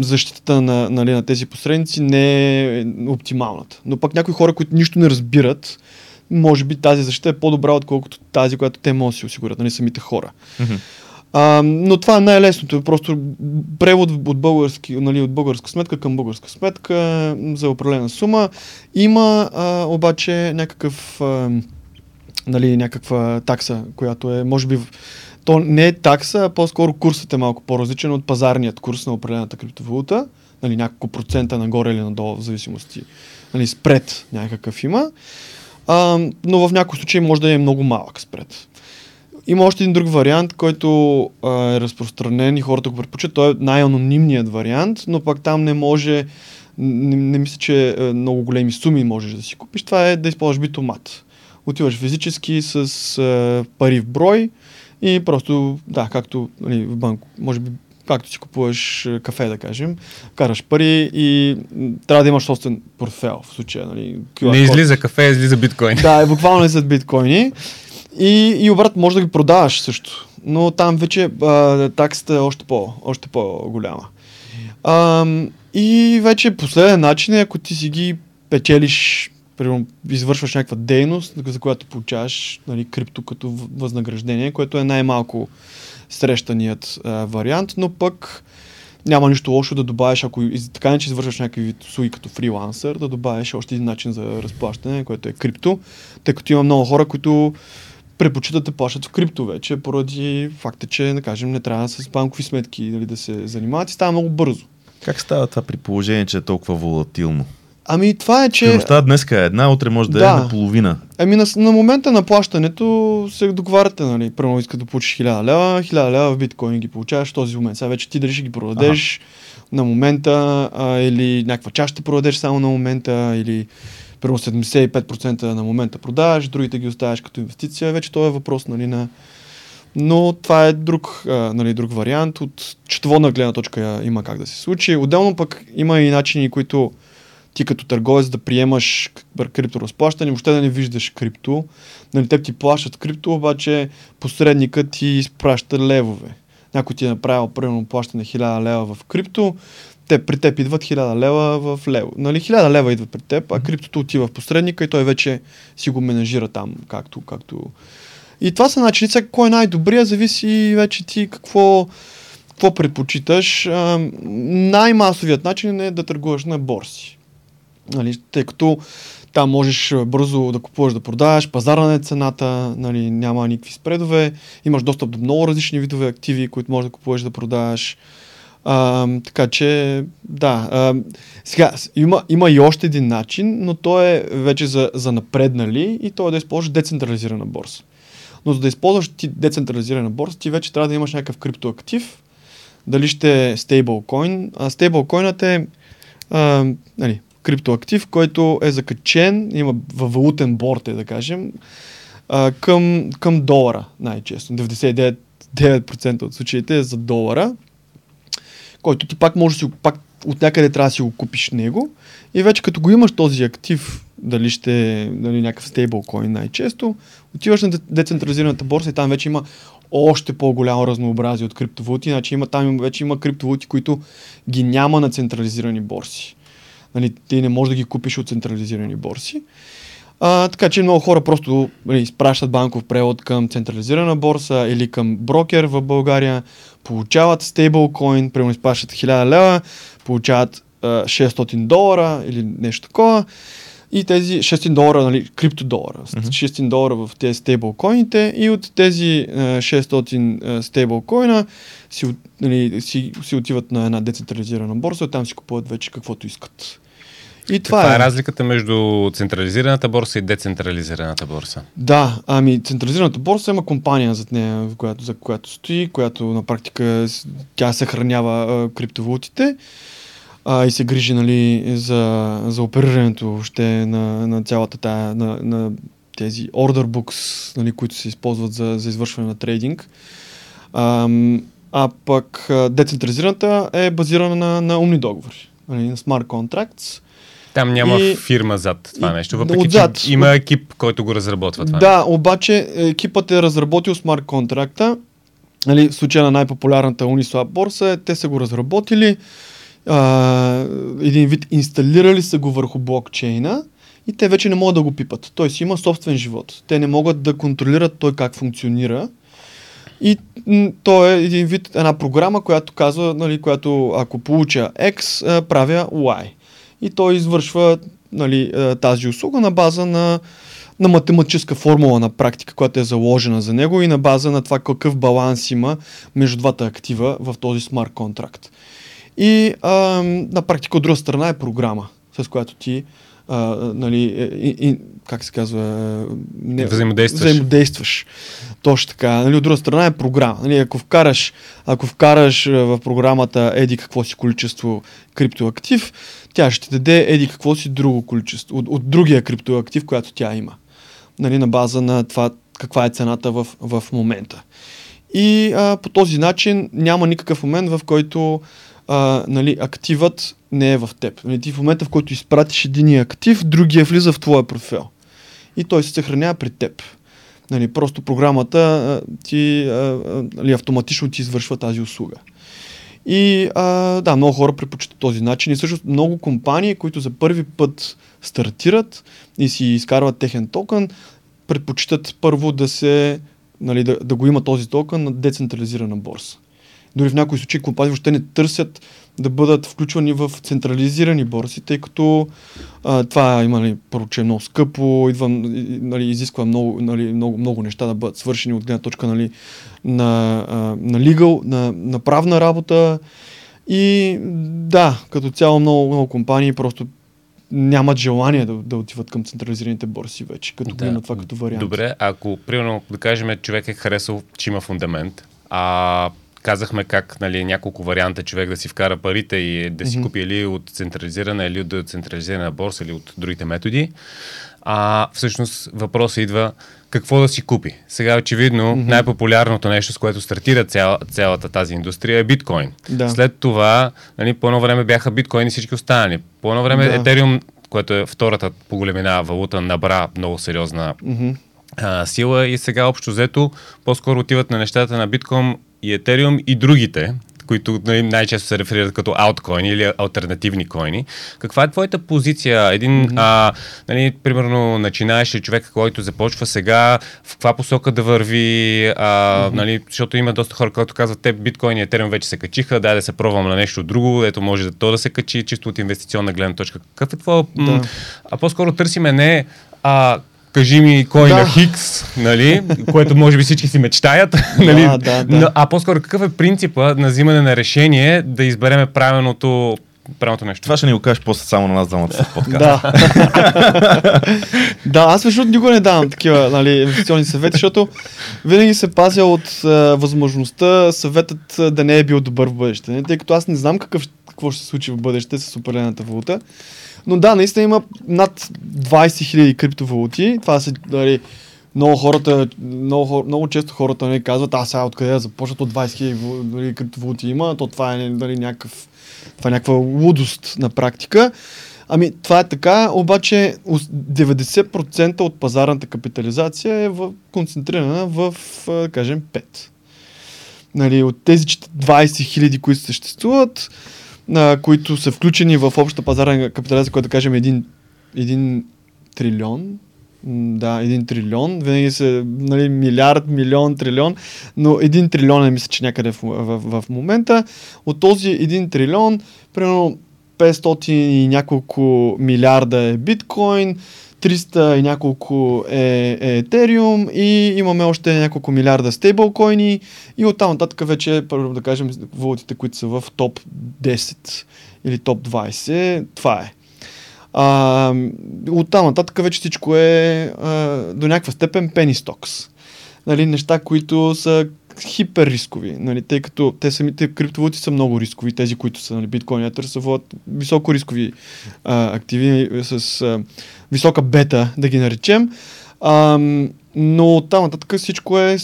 защитата на, нали, на тези посредници не е оптималната. Но пък някои хора, които нищо не разбират, може би тази защита е по-добра, отколкото тази, която те могат да си осигурят, нали, самите хора. А, но това е най-лесното. Просто превод от, български, нали, от българска сметка към българска сметка за определена сума. Има а, обаче някакъв, а, нали, някаква такса, която е, може би, то не е такса, а по-скоро курсът е малко по-различен от пазарният курс на определената криптовалута. Нали, няколко процента нагоре или надолу, в зависимости. Нали, спред някакъв има. А, но в някои случаи може да е много малък спред. Има още един друг вариант, който а, е разпространен и хората го предпочитат. Той е най-анонимният вариант, но пак там не може, не, не мисля, че е, много големи суми можеш да си купиш. Това е да използваш битомат. Отиваш физически с а, пари в брой и просто, да, както нали, в банк, може би както си купуваш а, кафе, да кажем, караш пари и трябва да имаш собствен портфел в случая. Нали, QR Не излиза кафе, излиза биткоин. Да, е буквално след биткоини. И, и обратно може да ги продаваш също. Но там вече а, таксата е още, по, още по-голяма. А, и вече последен начин е, ако ти си ги печелиш, примерно извършваш някаква дейност, за която получаваш нали, крипто като възнаграждение, което е най-малко срещаният а, вариант, но пък няма нищо лошо да добавиш, ако така не че извършваш някакви услуги като фрилансър, да добавиш още един начин за разплащане, което е крипто, тъй като има много хора, които предпочитат да плащат в крипто вече, поради факта, че, да кажем, не трябва с банкови сметки нали, да се занимават и става много бързо. Как става това при положение, че е толкова волатилно? Ами това е, че... Стойността днеска е една, утре може да, Да. е наполовина. Ами на, на момента на плащането се договаряте, нали? Примерно искаш да получиш 1000 лева, 1000 лева в биткоин ги получаваш в този момент. Сега вече ти дали ще ги продадеш на момента а, или някаква част ще продадеш само на момента или примерно 75% на момента продаваш, другите ги оставяш като инвестиция. Вече това е въпрос нали, на... Но това е друг, а, нали, друг вариант. От четоводна гледна точка има как да се случи. Отделно пък има и начини, които ти като търговец да приемаш крипторазплащане, въобще да не виждаш крипто. Нали, теб ти плащат крипто, обаче посредникът ти изпраща левове. Някой ти е направил примерно плащане 1000 лева в крипто, те при теб идват 1000 лева в лево. Нали, 1000 лева идват при теб, а криптото отива в посредника и той вече си го менажира там, както, както... И това са начини, сега кой е най-добрия, зависи вече ти какво, какво предпочиташ. Най-масовият начин е да търгуваш на борси. Нали, тъй като там можеш бързо да купуваш, да продаваш, пазара е цената, нали, няма никакви спредове, имаш достъп до много различни видове активи, които можеш да купуваш, да продаваш. А, така че, да. А, сега, има, има и още един начин, но той е вече за, за напреднали и то е да използваш децентрализирана борса. Но за да използваш ти децентрализирана борса, ти вече трябва да имаш някакъв криптоактив, дали ще е стейблкоин. А стейблкоинът е а, нали, криптоактив, който е закачен, има във валутен борт, е да кажем, а, към, към долара най-често. 99% 9% от случаите е за долара, който ти пак си пак от някъде трябва да си го купиш него и вече като го имаш този актив, дали ще е дали някакъв стейблкоин най-често, отиваш на де- децентрализираната борса и там вече има още по-голямо разнообразие от криптовалути, значи има, там вече има криптовалути, които ги няма на централизирани борси. Нали, ти не можеш да ги купиш от централизирани борси. А, така че много хора просто нали, изпращат банков превод към централизирана борса или към брокер в България, получават стейблкоин, примерно изпращат 1000 лева, получават а, 600 долара или нещо такова. И тези 600 долара, нали, криптодолара, mm-hmm. 600 долара в тези стейблкоините и от тези а, 600 стейблкоина си, нали, си, си отиват на една децентрализирана борса, там си купуват вече каквото искат. И това Каква е. е разликата между централизираната борса и децентрализираната борса? Да, ами централизираната борса има компания зад нея, която, за която стои, която на практика тя съхранява а, криптовалутите а, и се грижи нали, за, за оперирането въобще на, на цялата тая, на, на тези order books, нали, които се използват за, за извършване на трейдинг. А, а пък децентрализираната е базирана на, на умни договори, нали, на smart contracts, там няма и, фирма зад това и, нещо, въпреки отзад, че има екип, който го разработва това. Да, нещо. обаче екипът е разработил смарт контракта. Нали, в случая на най-популярната Uniswap борса, те са го разработили, а, един вид инсталирали са го върху блокчейна и те вече не могат да го пипат. Той си има собствен живот. Те не могат да контролират той как функционира. И то е един вид, една програма, която казва, нали, която ако получа X, правя Y и той извършва нали, е, тази услуга на база на, на математическа формула на практика, която е заложена за него и на база на това какъв баланс има между двата актива в този смарт контракт. И а, на практика от друга страна е програма, с която ти а, нали, и, и, как се казва, не, взаимодействаш. взаимодействаш. Точно така. Нали, от друга страна е програма. Нали, ако, вкараш, ако вкараш в програмата еди какво си количество криптоактив, тя ще даде еди какво си друго количество, от, от другия криптоактив, която тя има. Нали, на база на това каква е цената в, в момента. И а, по този начин няма никакъв момент, в който а, нали, активът не е в теб. Нали, ти в момента, в който изпратиш единия актив, другия влиза в твоя профил. И той се съхранява при теб. Нали, просто програмата а, ти а, а, нали, автоматично ти извършва тази услуга. И а, да, много хора предпочитат този начин и също много компании, които за първи път стартират и си изкарват техен токен, предпочитат първо да се, нали, да, да го има този токен на децентрализирана борса. Дори в някои случаи компании въобще не търсят да бъдат включвани в централизирани борси, тъй като а, това има нали, първо, че е много скъпо, идва, нали, изисква много, нали, много, много неща да бъдат свършени от гледна точка нали, на, а, на legal, на, на правна работа. И да, като цяло много, много компании просто нямат желание да, да отиват към централизираните борси вече, като да. това като вариант. Добре, ако, примерно, да кажем, човек е харесал, че има фундамент, а казахме как нали, няколко варианта човек да си вкара парите и да си mm-hmm. купи или от централизирана, или от децентрализирана борса, или от другите методи. А всъщност въпросът идва какво да си купи. Сега очевидно mm-hmm. най-популярното нещо, с което стартира цял, цялата тази индустрия е биткоин. Да. След това, нали, по едно време бяха биткоин и всички останали. По едно време да. Етериум, което е втората по големина валута, набра много сериозна mm-hmm. а, сила и сега общо взето по-скоро отиват на нещата на биткоин и Ethereum и другите, които нали, най-често се реферират като ауткоини или альтернативни койни. Каква е твоята позиция? Един, mm-hmm. а, нали, примерно, начинаеш ли човек, който започва сега, в каква посока да върви, а, mm-hmm. нали, защото има доста хора, които казват, те биткоини и етериум вече се качиха, дай да се пробвам на нещо друго, ето може да то да се качи, чисто от инвестиционна гледна точка. Какъв е това? Да. А по-скоро търсиме не а, кажи ми кой да. на Хикс, нали, което може би всички си мечтаят, нали, да, да, да. а по-скоро какъв е принципа на взимане на решение да избереме правилното правилното нещо. Това ще ни го кажеш после само на нас двамата с подкаст. Да. да, аз защото никога не давам такива нали, инвестиционни съвети, защото винаги се пазя от е, възможността съветът да не е бил добър в бъдеще. Тъй като аз не знам какъв, какво ще се случи в бъдеще с определената валута. Но да, наистина има над 20 000 криптовалути. Това са, нали, много хората, много, много често хората нали, казват, аз сега откъде да започнат от 20 000 нали, криптовалути има, то това е нали, някакъв, това е някаква лудост на практика. Ами, това е така, обаче 90% от пазарната капитализация е в, концентрирана в, кажем, 5. Нали, от тези 20 000, които съществуват, а, които са включени в обща пазарна капитализация, която да кажем един, един трилион, Да, един трилион. Винаги се, нали, милиард, милион, трилион, но един трилион е мисля, че някъде в, в, в момента. От този един трилион, примерно 500 и няколко милиарда е биткоин, 300 и няколко е, е Ethereum и имаме още няколко милиарда стейблкоини и оттам нататък вече, първо да кажем, валутите, които са в топ 10 или топ 20, това е. А, оттам нататък вече всичко е а, до някаква степен stocks. Нали, неща, които са хиперрискови, нали, тъй като те самите криптовалути са много рискови, тези, които са нали, биткоин етър, са водят високо рискови а, активи с а, висока бета, да ги наречем. А, но там нататък всичко е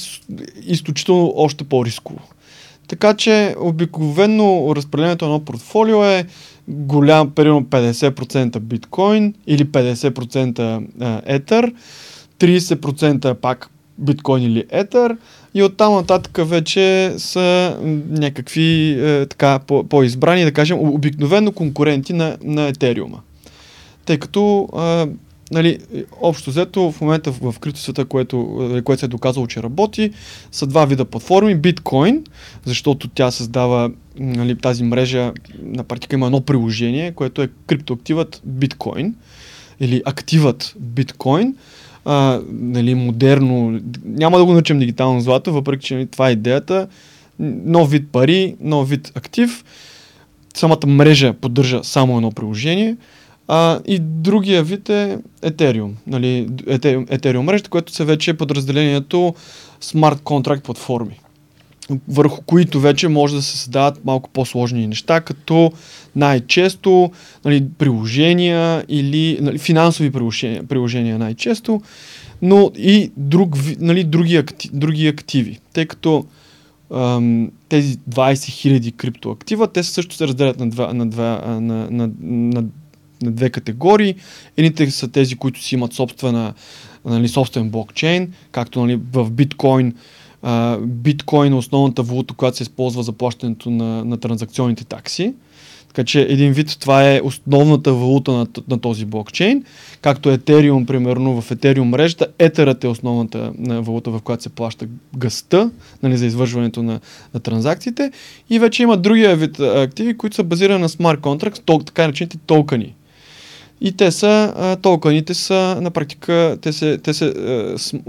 изключително още по-рисково. Така че обикновено разпределението на едно портфолио е голям, примерно 50% биткоин или 50% етър, 30% пак биткоин или етър и оттам нататък вече са някакви е, така по- по-избрани, да кажем, обикновено конкуренти на, на етериума. Тъй като е, нали, общо взето в момента в, в криптосвета, което, е, което се е доказало, че работи, са два вида платформи. Биткоин, защото тя създава нали, тази мрежа, на практика има едно приложение, което е криптоактивът биткоин или активът биткоин, а, нали, модерно, няма да го наричам дигитално злато, въпреки че нали, това е идеята, нов вид пари, нов вид актив, самата мрежа поддържа само едно приложение, а, и другия вид е Ethereum, нали, Ethereum, Ethereum което се вече е подразделението Smart Contract платформи върху които вече може да се създават малко по-сложни неща, като най-често нали, приложения или нали, финансови приложения, приложения най-често, но и друг, нали, други, активи, други активи, тъй като ам, тези 20 000 криптоактива, те също се разделят на, два, на, два, на, на, на, на две категории. Едните са тези, които си имат собствена, нали, собствен блокчейн, както нали, в биткоин биткоин е основната валута, която се използва за плащането на, на транзакционните такси. Така че един вид това е основната валута на, на този блокчейн, както Ethereum, примерно в Ethereum мрежата, Етерът е основната на валута, в която се плаща гъста нали, за извършването на, на транзакциите. И вече има другия вид активи, които са базирани на смарт контракт, така наречените токени. И те са, а, токените са на практика, те са, те са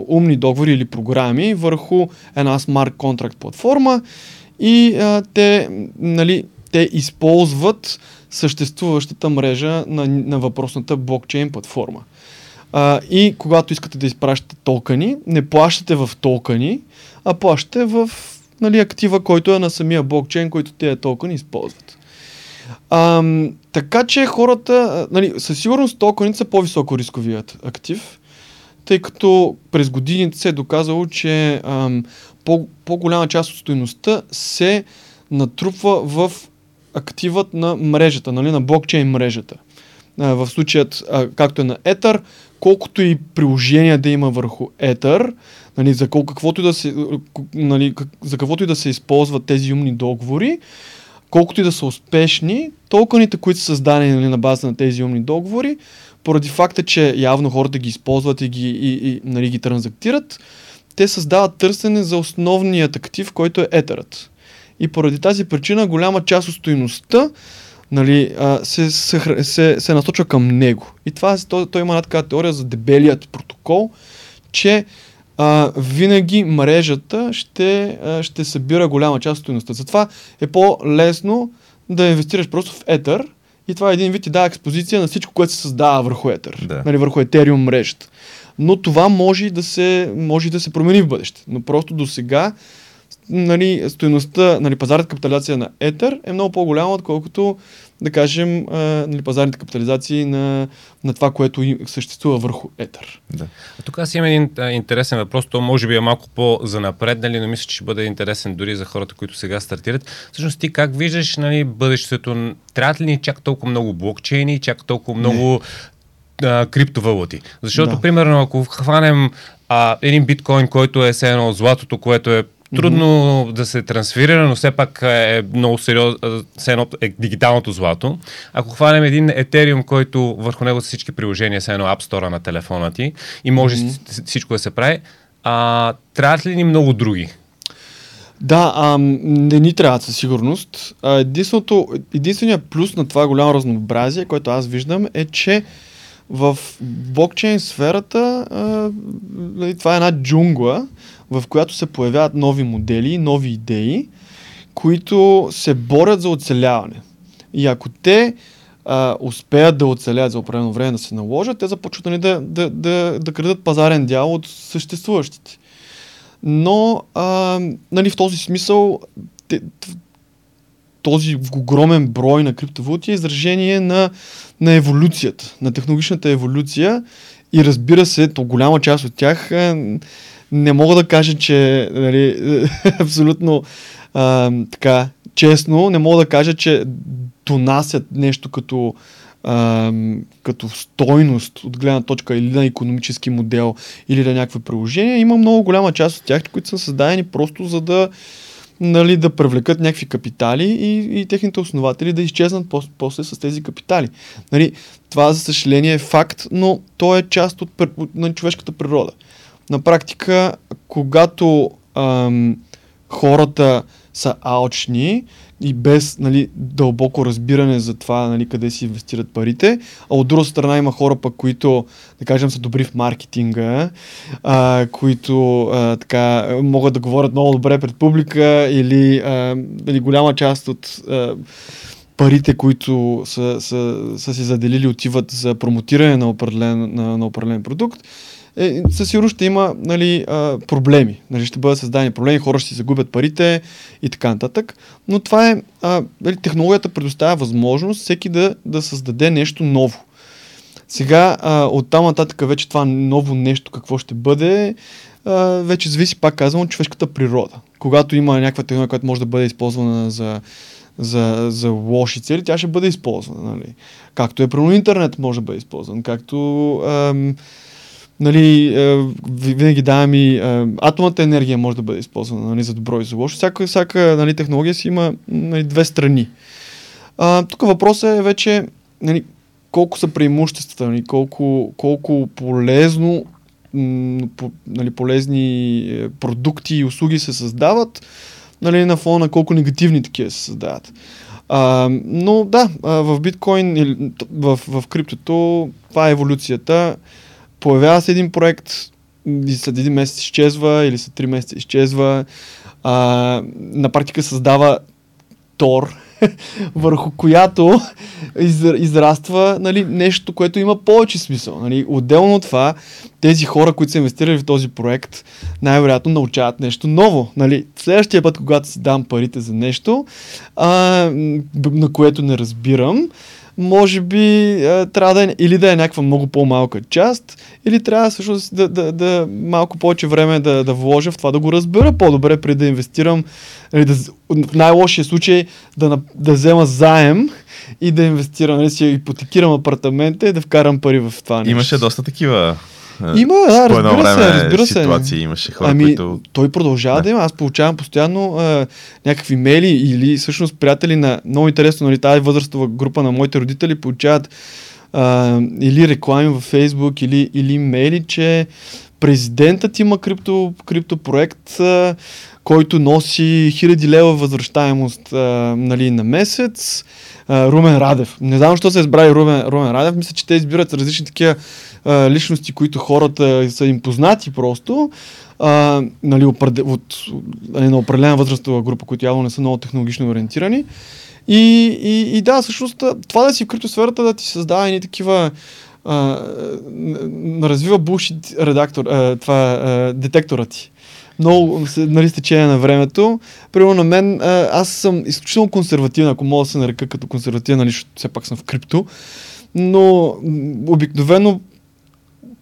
умни договори или програми върху една смарт контракт платформа и те, нали, те използват съществуващата мрежа на, на въпросната блокчейн платформа. А, и когато искате да изпращате токени, не плащате в токени, а плащате в нали, актива, който е на самия блокчейн, който тези токени използват. Ам, така че хората, нали, със сигурност токените са по-високо рисковият актив, тъй като през годините се е доказало, че ам, по, по-голяма част от стоеността се натрупва в активът на мрежата, нали, на блокчейн мрежата. А, в случаят, както е на Ether, колкото и приложения да има върху Ether, нали, за, каквото и да се, нали, за каквото и да се използват тези умни договори, колкото и да са успешни, токените, които са създадени нали, на база на тези умни договори, поради факта, че явно хората ги използват и ги, и, и, нали, ги транзактират, те създават търсене за основният актив, който е етерът. И поради тази причина голяма част от стоиността нали, се, се, се, се насочва към него. И това, той, той има една така теория за дебелият протокол, че а, винаги мрежата ще, а, ще събира голяма част от стоеността. Затова е по-лесно да инвестираш просто в етър и това е един вид и дава експозиция на всичко, което се създава върху етър, да. нали, върху етериум мрежата. Но това може да се, може да се промени в бъдеще. Но просто до сега нали, стоеността, нали, пазарната капитализация на Етер е много по-голяма, отколкото да кажем, нали, пазарните капитализации на, на това, което съществува върху Етер. Да. А тук аз имам един а, интересен въпрос, то може би е малко по-занапред, нали, но мисля, че ще бъде интересен дори за хората, които сега стартират. Всъщност ти как виждаш нали, бъдещето? Трябва ли ни чак толкова много блокчейни, чак толкова много а, криптовалути? Защото, да. примерно, ако хванем а, един биткоин, който е все едно златото, което е трудно mm-hmm. да се трансферира, но все пак е много сериозно, едно е дигиталното злато. Ако хванем един Ethereum, който върху него са всички приложения, са едно App Store на телефона ти и може mm-hmm. всичко да се прави, а, трябват ли ни много други? Да, а, не ни трябва със сигурност. Единственото, единственият плюс на това голямо разнообразие, което аз виждам, е, че в блокчейн сферата а, нали, това е една джунгла, в която се появяват нови модели, нови идеи, които се борят за оцеляване. И ако те а, успеят да оцелят за определено време да се наложат, те започват нали, да, да, да, да крадат пазарен дял от съществуващите. Но а, нали, в този смисъл те, този огромен брой на криптовалути е изражение на, на еволюцията, на технологичната еволюция и разбира се, то голяма част от тях е, не мога да кажа, че нали, абсолютно а, така честно, не мога да кажа, че донасят нещо като, като стойност от гледна точка или на економически модел, или на някакви приложения. Има много голяма част от тях, които са създадени просто за да нали, да привлекат някакви капитали и, и техните основатели да изчезнат пос, после с тези капитали. Нали, това, за съжаление, е факт, но то е част от, от на човешката природа. На практика, когато ам, хората са алчни и без нали, дълбоко разбиране за това нали, къде си инвестират парите, а от друга страна има хора пък, които, да кажем, са добри в маркетинга, а, които а, така, могат да говорят много добре пред публика или, а, или голяма част от а, парите, които са, са, са си заделили, отиват за промотиране на определен, на, на определен продукт е, със сигурност ще има нали, проблеми. Нали, ще бъдат създадени проблеми, хора ще си загубят парите и така нататък. Но това е, а, нали, технологията предоставя възможност всеки да, да създаде нещо ново. Сега, а, от там нататък вече това ново нещо какво ще бъде, а, вече зависи, пак казвам, от човешката природа. Когато има някаква технология, която може да бъде използвана за, за, за лоши цели, тя ще бъде използвана. Нали? Както е про интернет може да бъде използван, както... Ам, нали, е, винаги давам и е, атомната енергия може да бъде използвана нали, за добро и за лошо. Всяка, всяка нали, технология си има нали, две страни. А, тук въпросът е вече нали, колко са преимуществата, нали, колко, колко полезно по, нали, полезни е, продукти и услуги се създават, нали, на фона на колко негативни такива се създават. А, но да, в биткоин в, в криптото това е еволюцията появява се един проект и след един месец изчезва или след три месеца изчезва. А, на практика създава Тор, върху която из, израства нали, нещо, което има повече смисъл. Нали. Отделно от това, тези хора, които са инвестирали в този проект, най-вероятно научават нещо ново. Нали. Следващия път, когато си дам парите за нещо, а, на което не разбирам, може би а, трябва да е, или да е някаква много по-малка част, или трябва всъщност да, да, да малко повече време да, да вложа в това да го разбера по-добре, преди да инвестирам. Или да, в най-лошия случай да, да взема заем и да инвестирам, нали, си ипотекирам апартамента и да вкарам пари в това нещо. Имаше доста такива има, да, разбира се, разбира се. ситуации имаше хора, ами, които... той продължава да. да има. Аз получавам постоянно а, някакви мейли или всъщност приятели на... Много интересно, нали, тази възрастова група на моите родители получават а, или реклами във Фейсбук, или, или мейли, че президентът има крипто, криптопроект, а, който носи хиляди лева възвръщаемост а, нали, на месец. А, Румен Радев. Не знам, защо се е избрали Румен, Румен Радев. Мисля, че те избират различни такива личности, които хората са им познати просто. А, нали, от, от, нали, на определена възрастова група, които явно не са много технологично ориентирани. И, и, и да, всъщност това да си в криптосферата да ти създава едни такива а, развива булшит редактор, а, това а, детектора ти. Много нали, с течение на времето. Примерно на мен, аз съм изключително консервативен, ако мога да се нарека като консервативен, нали, все пак съм в крипто. Но обикновено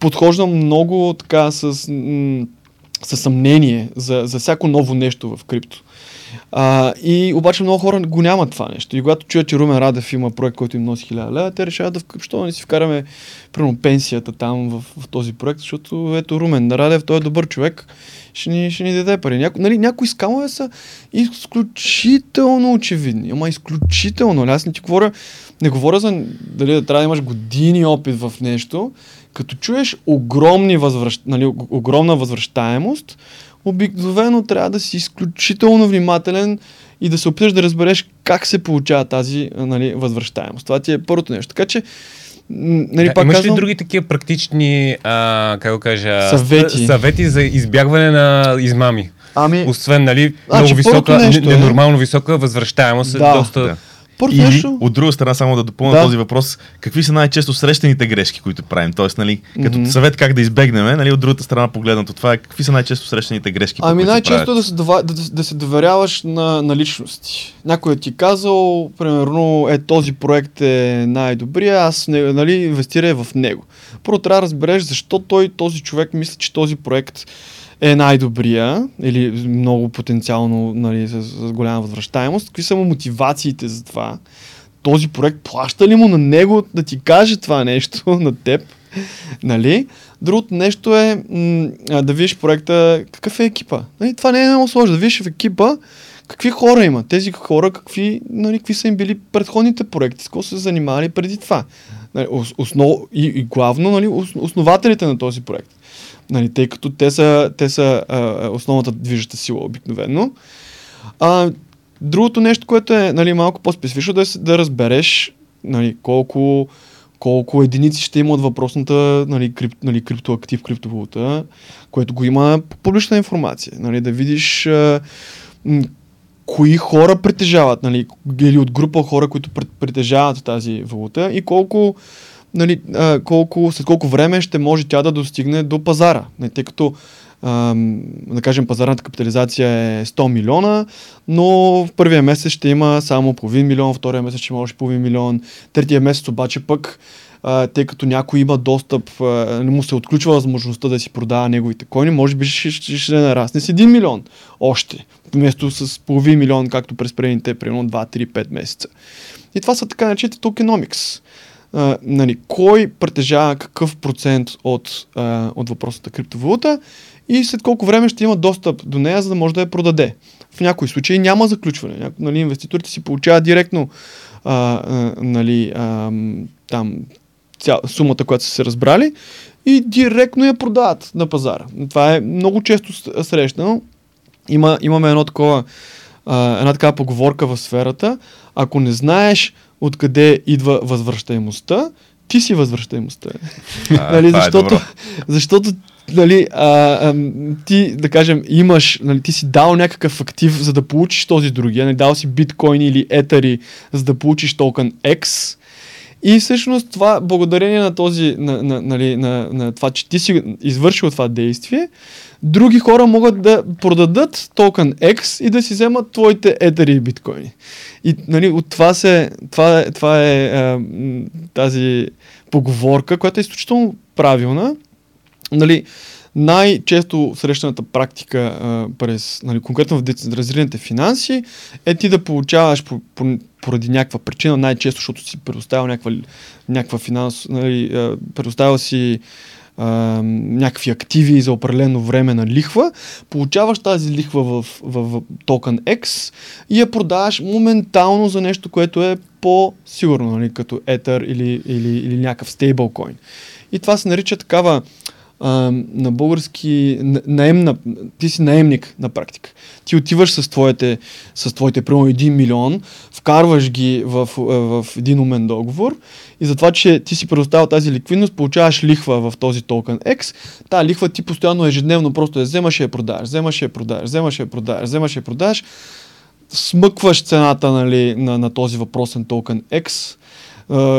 подхождам много така с, м- съмнение за, за всяко ново нещо в крипто. А, и обаче много хора го нямат това нещо. И когато чуят, че Румен Радев има проект, който им носи 1000 лева, те решават да вкъп, да не си вкараме примерно, пенсията там в, в, този проект, защото ето Румен Радев, той е добър човек, ще ни, ще ни даде пари. Няко, нали, някои скамове са изключително очевидни, ама изключително. Нали, аз не ти говоря, не говоря за дали да трябва да имаш години опит в нещо, като чуеш огромни възвръщ... нали, огромна възвръщаемост, обикновено трябва да си изключително внимателен и да се опиташ да разбереш как се получава тази нали, възвръщаемост. Това ти е първото нещо. Така че Нали, да, пак имаш казвам... ли други такива практични, а, как го кажа, съвети. съвети за избягване на измами? Ами, Освен, нали, много значи, висока, нещо, ненормално висока възвръщаемост, да. доста... Да. Първо Или, нещо... от друга страна, само да допълня да. този въпрос, какви са най-често срещаните грешки, които правим? Тоест, нали, като mm-hmm. съвет как да избегнем, нали, от другата страна погледнато това е, какви са най-често срещаните грешки? Ами най-често да се, да, да се доверяваш на, на личности. Някой е ти казал, примерно, е този проект е най-добрия, аз нали, инвестирай в него. Първо трябва да разбереш защо той, този човек, мисли, че този проект е най-добрия или много потенциално нали, с, с голяма възвръщаемост. Какви са му мотивациите за това? Този проект плаща ли му на него да ти каже това нещо на теб? нали? Другото нещо е м- да видиш проекта, какъв е екипа. Нали? Това не е много сложно. Да видиш в екипа какви хора има. Тези хора какви, нали, какви са им били предходните проекти, с какво са се занимавали преди това. Нали, основ, и, и главно нали, основателите на този проект нали, тъй като те са, те са а, основната движеща сила обикновено. А, другото нещо, което е нали, малко по-специфично, да, е, да разбереш нали, колко, колко единици ще има от въпросната нали, крип, нали, криптоактив, криптовалута, което го има публична информация. Нали, да видиш а, кои хора притежават, нали, или от група хора, които притежават тази валута и колко нали, а, колко, след колко време ще може тя да достигне до пазара. Не, тъй като а, да кажем, пазарната капитализация е 100 милиона, но в първия месец ще има само половин милион, втория месец ще има още половин милион, третия месец обаче пък тъй като някой има достъп, не му се отключва възможността да си продава неговите койни, може би ще, ще, ще нарасне с 1 милион още, вместо с половин милион, както през предните, примерно 2, 3, 5 месеца. И това са така наречените токеномикс а, нали, кой притежава какъв процент от, а, от въпросната криптовалута и след колко време ще има достъп до нея, за да може да я продаде. В някои случаи няма заключване. Няко, нали, инвеститорите си получават директно а, а, нали, а, там, ця, сумата, която са се разбрали и директно я продават на пазара. Това е много често срещано. Има, имаме едно такова, а, една такава поговорка в сферата. Ако не знаеш откъде идва възвръщаемостта, ти си възвръщаемостта. А, нали, е защото, е защото нали, а, а, ти, да кажем, имаш, нали, ти си дал някакъв актив, за да получиш този другия, нали, дал си биткоини или етери, за да получиш токен X, и всъщност това, благодарение на този, на, на, нали, на, на това, че ти си извършил това действие, други хора могат да продадат токен X и да си вземат твоите етери и биткоини. И нали, от това, се, това, това е а, тази поговорка, която е изключително правилна. Нали, най-често срещаната практика а, през, нали, конкретно в децентрализираните финанси е ти да получаваш по, по, поради някаква причина, най-често, защото си предоставил някаква, някаква финанс, нали, предоставил си а, някакви активи за определено време на лихва, получаваш тази лихва в, в, в токен X и я продаваш моментално за нещо, което е по-сигурно, нали, като Ether или, или, или някакъв стейблкоин. И това се нарича такава на български наемна, ти си наемник на практика. Ти отиваш с твоите, с твоите примерно 1 милион, вкарваш ги в, в, в един умен договор и за това, че ти си предоставил тази ликвидност, получаваш лихва в този токен X. Та лихва ти постоянно ежедневно просто я вземаш и я продаваш, вземаш и я продаваш, вземаш и я продаваш, вземаш и я продаваш, смъкваш цената нали, на, на този въпросен токен X,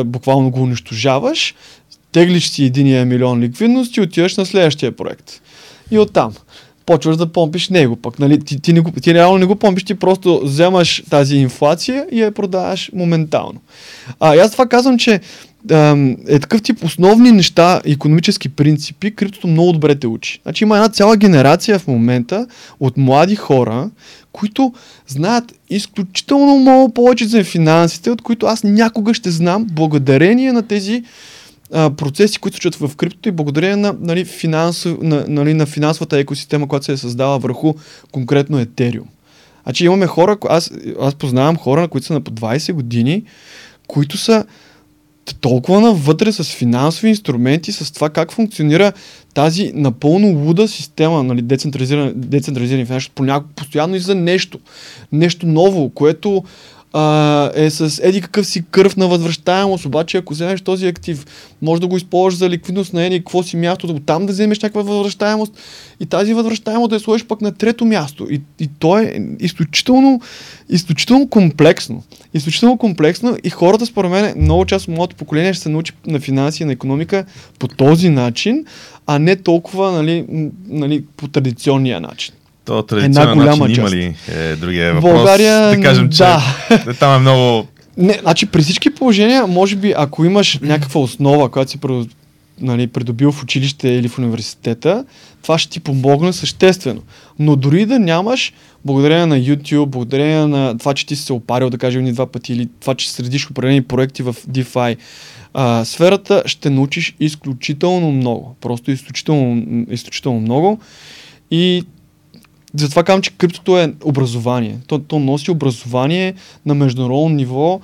буквално го унищожаваш теглиш си единия милион ликвидност и отиваш на следващия проект. И оттам почваш да помпиш него. Пък, нали, ти, ти, не ти реално не го помпиш, ти просто вземаш тази инфлация и я продаваш моментално. А, аз това казвам, че е такъв тип основни неща, економически принципи, криптото много добре те учи. Значи има една цяла генерация в момента от млади хора, които знаят изключително много повече за финансите, от които аз някога ще знам, благодарение на тези а, процеси, които се в криптото и благодарение на, нали, финансов, на, нали, на финансовата екосистема, която се е създала върху конкретно Етериум. Значи имаме хора, аз, аз познавам хора, които са на по 20 години, които са толкова навътре с финансови инструменти, с това как функционира тази напълно луда система, нали, децентрализирана, децентрализирани финанси, понякога постоянно и за нещо. Нещо ново, което а, е с еди какъв си кръв на възвръщаемост, обаче ако вземеш този актив, може да го използваш за ликвидност на еди какво си място, да там да вземеш някаква възвръщаемост и тази възвръщаемост да я сложиш пък на трето място. И, и то е изключително, изключително комплексно. Изключително комплексно и хората, според мен, много част от моето поколение ще се научи на финанси и на економика по този начин, а не толкова нали, нали, по традиционния начин. То традиционен голяма начин част. има ли е другия въпрос? България, да кажем, че да. там е много... Не, значи при всички положения, може би, ако имаш някаква основа, която си нали, придобил в училище или в университета, това ще ти помогне съществено. Но дори да нямаш, благодарение на YouTube, благодарение на това, че ти си се опарил, да кажем, ни два пъти, или това, че следиш определени проекти в DeFi, а, сферата ще научиш изключително много. Просто изключително, изключително много. И затова казвам, че криптото е образование. То, то носи образование на международно ниво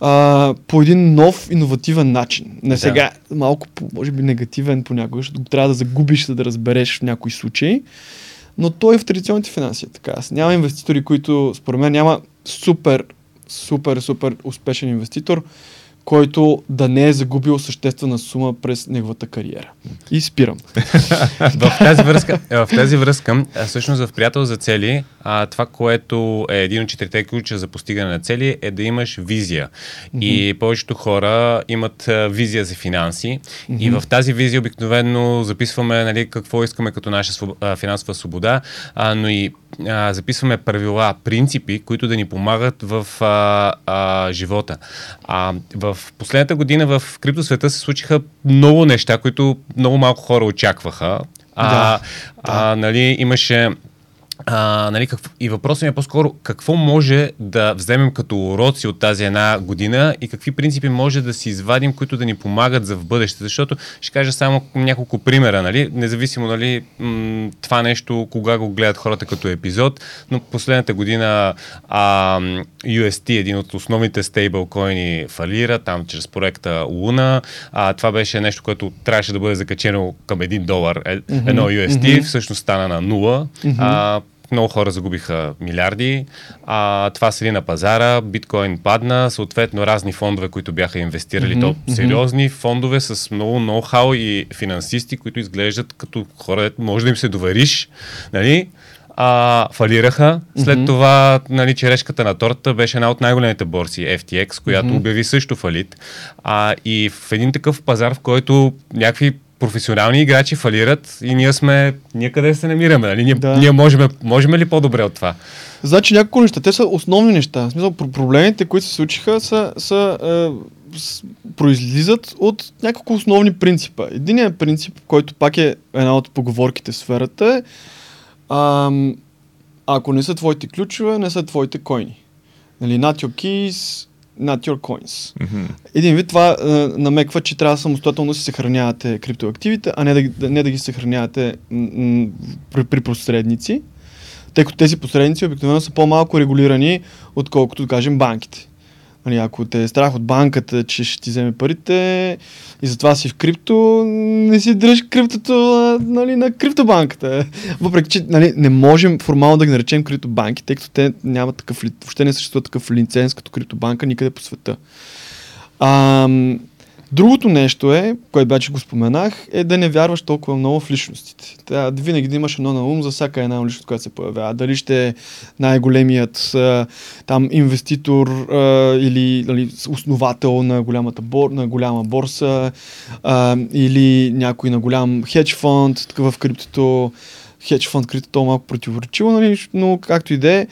а, по един нов, иновативен начин. Не да. сега, малко, може би, негативен понякога, защото трябва да загубиш, за да разбереш в някои случаи. Но той е в традиционните финанси. Така. Аз няма инвеститори, които, според мен, няма супер, супер, супер успешен инвеститор, който да не е загубил съществена сума през неговата кариера. И спирам. в тази връзка, в тази връзка всъщност в приятел за цели, а, това, което е един от четирите ключа за постигане на цели, е да имаш визия. Mm-hmm. И повечето хора имат а, визия за финанси. Mm-hmm. И в тази визия обикновено записваме нали, какво искаме като наша своб... а, финансова свобода, а, но и а, записваме правила, принципи, които да ни помагат в а, а, живота. А, в последната година в криптосвета се случиха много неща, които много малко хора очакваха. А, да, а, да. нали, имаше а, нали, какво, и въпросът ми е по-скоро какво може да вземем като уроци от тази една година и какви принципи може да си извадим, които да ни помагат за в бъдеще. Защото ще кажа само няколко примера, нали? независимо нали, м- това нещо, кога го гледат хората като епизод, но последната година а, UST, един от основните стейблкоини, фалира там чрез проекта Луна. А, това беше нещо, което трябваше да бъде закачено към 1 долар. Е, едно UST mm-hmm. всъщност стана на 0. Mm-hmm. А, много хора загубиха милиарди, а, това седи на пазара, биткоин падна, съответно разни фондове, които бяха инвестирали, mm-hmm, то сериозни mm-hmm. фондове с много ноу-хау и финансисти, които изглеждат като хора, може да им се довериш, нали? а, фалираха. След mm-hmm. това, нали, черешката на торта беше една от най-големите борси, FTX, която mm-hmm. обяви също фалит. А, и в един такъв пазар, в който някакви професионални играчи фалират и ние сме, ние къде се намираме, нали? Ние, да. ние можем, можем ли по-добре от това? Значи няколко неща, те са основни неща. В смисъл, проблемите, които се случиха, са, са е, с, произлизат от няколко основни принципа. Единият принцип, който пак е една от поговорките в сферата е ам, ако не са твоите ключове, не са твоите койни. Нали, not your keys, not your coins. Mm-hmm. Един вид това е, намеква, че трябва самостоятелно да си съхранявате криптоактивите, а не да, не да ги съхранявате м- при, при посредници, тъй като тези посредници обикновено са по-малко регулирани, отколкото, да кажем, банките. Нали, ако те е страх от банката, че ще ти вземе парите и затова си в крипто, не си дръж криптото нали, на криптобанката. Въпреки, че нали, не можем формално да ги наречем криптобанки, тъй като те нямат такъв, въобще не съществува такъв лиценз като криптобанка никъде по света. Ам, Другото нещо е, което вече го споменах, е да не вярваш толкова много в личностите. Трябва винаги да имаш едно на ум за всяка една личност, която се появява. Дали ще е най-големият там инвеститор или нали, основател на, голямата бор, на голяма борса или някой на голям хедж фонд, в криптото хедж фонд криптото малко противоречиво, нали, но както и да е.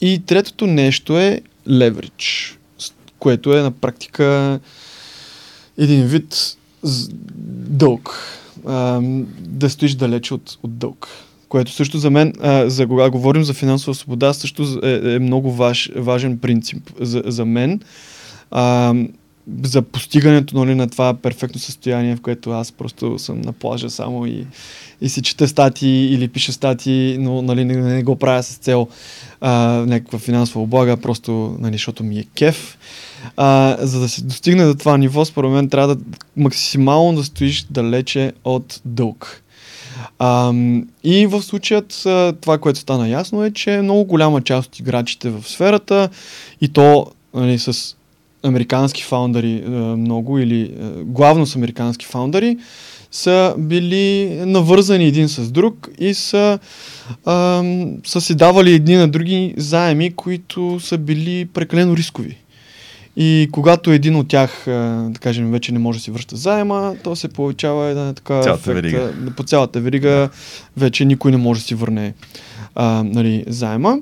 И третото нещо е leverage, което е на практика един вид дълг. А, да стоиш далече от, от дълг. Което също за мен, а, за кога говорим за финансова свобода, също е, е много важ, важен принцип за, за мен. А, за постигането нали, на това перфектно състояние, в което аз просто съм на плажа само и, и си чета статии или пиша статии, но нали, не, не го правя с цел а, някаква финансова облага, просто нали, защото ми е кеф. А, за да се достигне до това ниво, според мен трябва да максимално да стоиш далече от дълг. А, и в случаят това, което стана ясно е, че много голяма част от играчите в сферата и то нали, с американски фаундъри много или главно с американски фаундъри, са били навързани един с друг и са, а, са си давали едни на други заеми, които са били прекалено рискови. И когато един от тях, да кажем, вече не може да си връща заема, то се получава една така цялата ефект, верига. по цялата верига, вече никой не може да си върне а, нали, заема.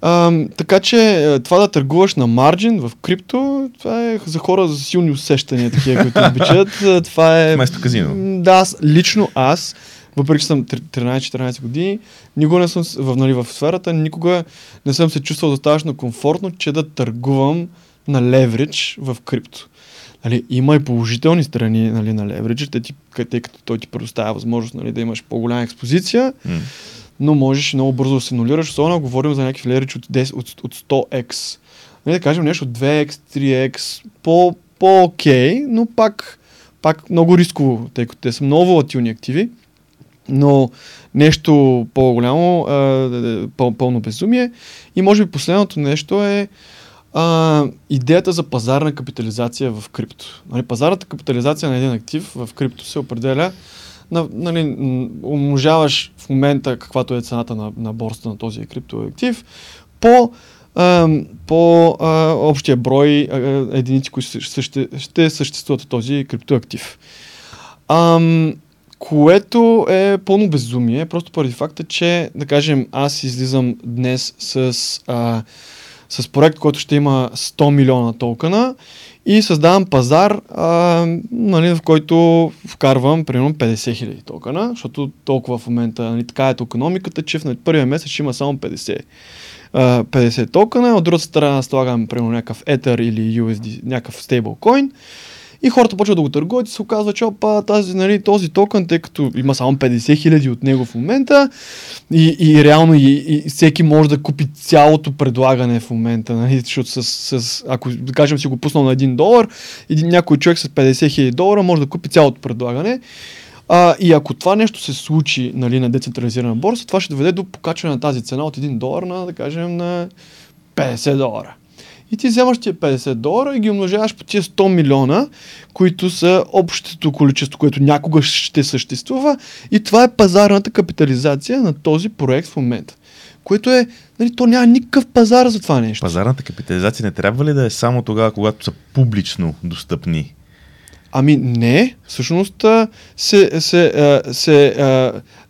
А, така че това да търгуваш на марджин в крипто, това е за хора за силни усещания, такива, които обичат. Това е... Вместо казино. Да, аз, лично аз, въпреки че съм 13-14 години, никога не съм в, нали, в сферата, никога не съм се чувствал достатъчно комфортно, че да търгувам на леверидж в крипто. Нали, има и положителни страни нали, на леверидж, тъй, тъй като той ти предоставя възможност нали, да имаш по-голяма експозиция. Mm но можеш много бързо да се нулираш, особено говорим за някакви леричи от, 10, от, от 100x. Нали, да кажем нещо от 2x, 3x, по, по-окей, но пак, пак много рисково, тъй като те са много волатилни активи. Но нещо по-голямо, пълно безумие. И може би последното нещо е а, идеята за пазарна капитализация в крипто. Нали, пазарната капитализация на един актив в крипто се определя на, нали, умножаваш в момента каквато е цената на, на борста на този криптоактив по, а, по а, общия брой а, единици, които ще, ще съществуват този криптоактив. А, което е пълно безумие, просто поради факта, че, да кажем, аз излизам днес с, а, с проект, който ще има 100 милиона токена и създавам пазар, а, нали, в който вкарвам примерно 50 хиляди токена, защото толкова в момента, нали, така е економиката, че в първия месец ще има само 50. 50 токена, от другата страна слагам примерно някакъв Ether или USD, някакъв стейблкоин. И хората почват да го търгуват и се оказва, че опа, тази, нали, този токен, тъй като има само 50 хиляди от него в момента и, и реално и, и всеки може да купи цялото предлагане в момента, нали, защото с, с, ако да кажем си го пуснал на 1 долар, един някой човек с 50 хиляди долара може да купи цялото предлагане. А, и ако това нещо се случи нали, на децентрализирана борса, това ще доведе до покачване на тази цена от 1 долар на, да кажем, на 50 долара. И ти вземаш тия 50 долара и ги умножаваш по тия 100 милиона, които са общото количество, което някога ще съществува. И това е пазарната капитализация на този проект в момента. Което е, нали, то няма никакъв пазар за това нещо. Пазарната капитализация не трябва ли да е само тогава, когато са публично достъпни Ами не, всъщност се, се, се, се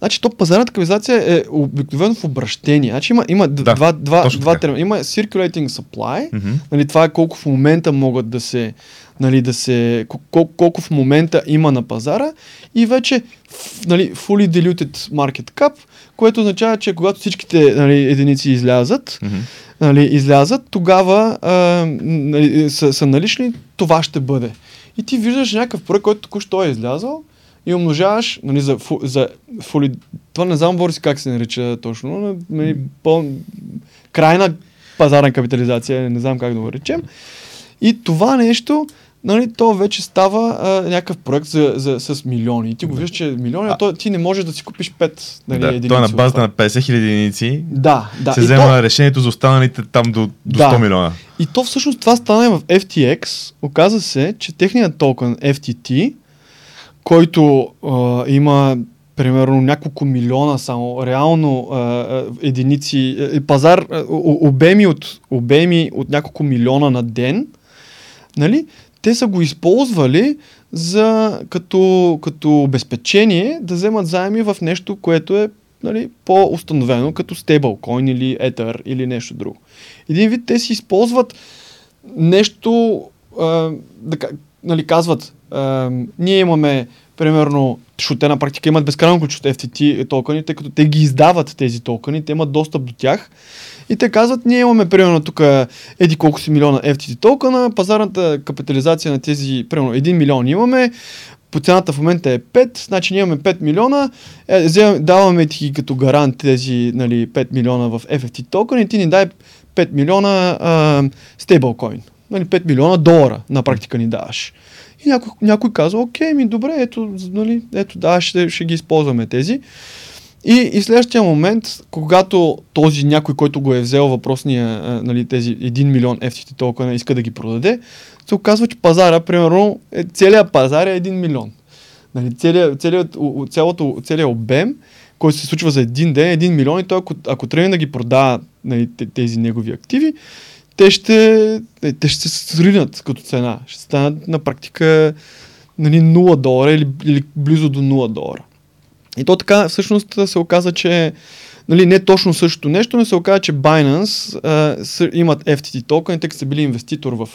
значи то пазарната капитализация е обикновено в обращение. Значи има, има да, два, два, два термина. Има circulating supply, mm-hmm. нали, това е колко в момента могат да се, нали, да се колко, колко в момента има на пазара и вече нали, fully diluted market cap, което означава, че когато всичките нали, единици излязат, mm-hmm. нали, излязат, тогава а, нали, са, са налични, това ще бъде. И ти виждаш някакъв проект, който току-що е излязъл и умножаваш нали, за, фу, за фули... Това не знам Борис как се нарича точно, но нали, пъл... крайна пазарна капитализация, не знам как да го речем. И това нещо, нали, то вече става а, някакъв проект за, за, с милиони. И ти го виждаш, че милиони, а то, ти не можеш да си купиш пет нали, да, единици. Той е на базата на 50 хиляди единици. Да, да. Се и взема то... решението за останалите там до, до да. 100 милиона. И то всъщност това стане в FTX. Оказа се, че техният токен FTT, който а, има примерно няколко милиона само, реално а, единици, а, пазар, а, обеми, от, обеми от няколко милиона на ден, нали? те са го използвали за, като, като обезпечение да вземат заеми в нещо, което е нали, по-установено като стейблкоин или етер или нещо друго. Един вид те си използват нещо, а, да, нали, казват, ние имаме, примерно, защото те на практика имат безкрайно от FTT токени, тъй като те ги издават тези токени, те имат достъп до тях. И те казват, ние имаме примерно тук еди колко си милиона FTT токена, пазарната капитализация на тези, примерно 1 милион имаме, по цената в момента е 5, значи ние имаме 5 милиона, е, даваме ти като гарант тези нали, 5 милиона в FFT токен и ти ни дай 5 милиона стейблкоин. Нали, 5 милиона долара на практика ни даваш. И някой, някой казва, окей, ми добре, ето, нали, ето да, ще, ще ги използваме тези. И, и следващия момент, когато този някой, който го е взел въпросния, нали, тези 1 милион FTT токена иска да ги продаде, се оказва, че пазара, примерно, е, целият пазар е 1 милион. Нали, целият, целият, цялото, целият обем, който се случва за един ден, е 1 милион и той, ако, ако тръгне да ги продава нали, тези негови активи, те ще, те ще се сринат като цена. Ще станат на практика нали, 0 долара или, или близо до 0 долара. И то така всъщност се оказа, че нали, не точно същото нещо, но се оказа, че Binance а, с, имат FTT токен, тъй като са били инвеститор в,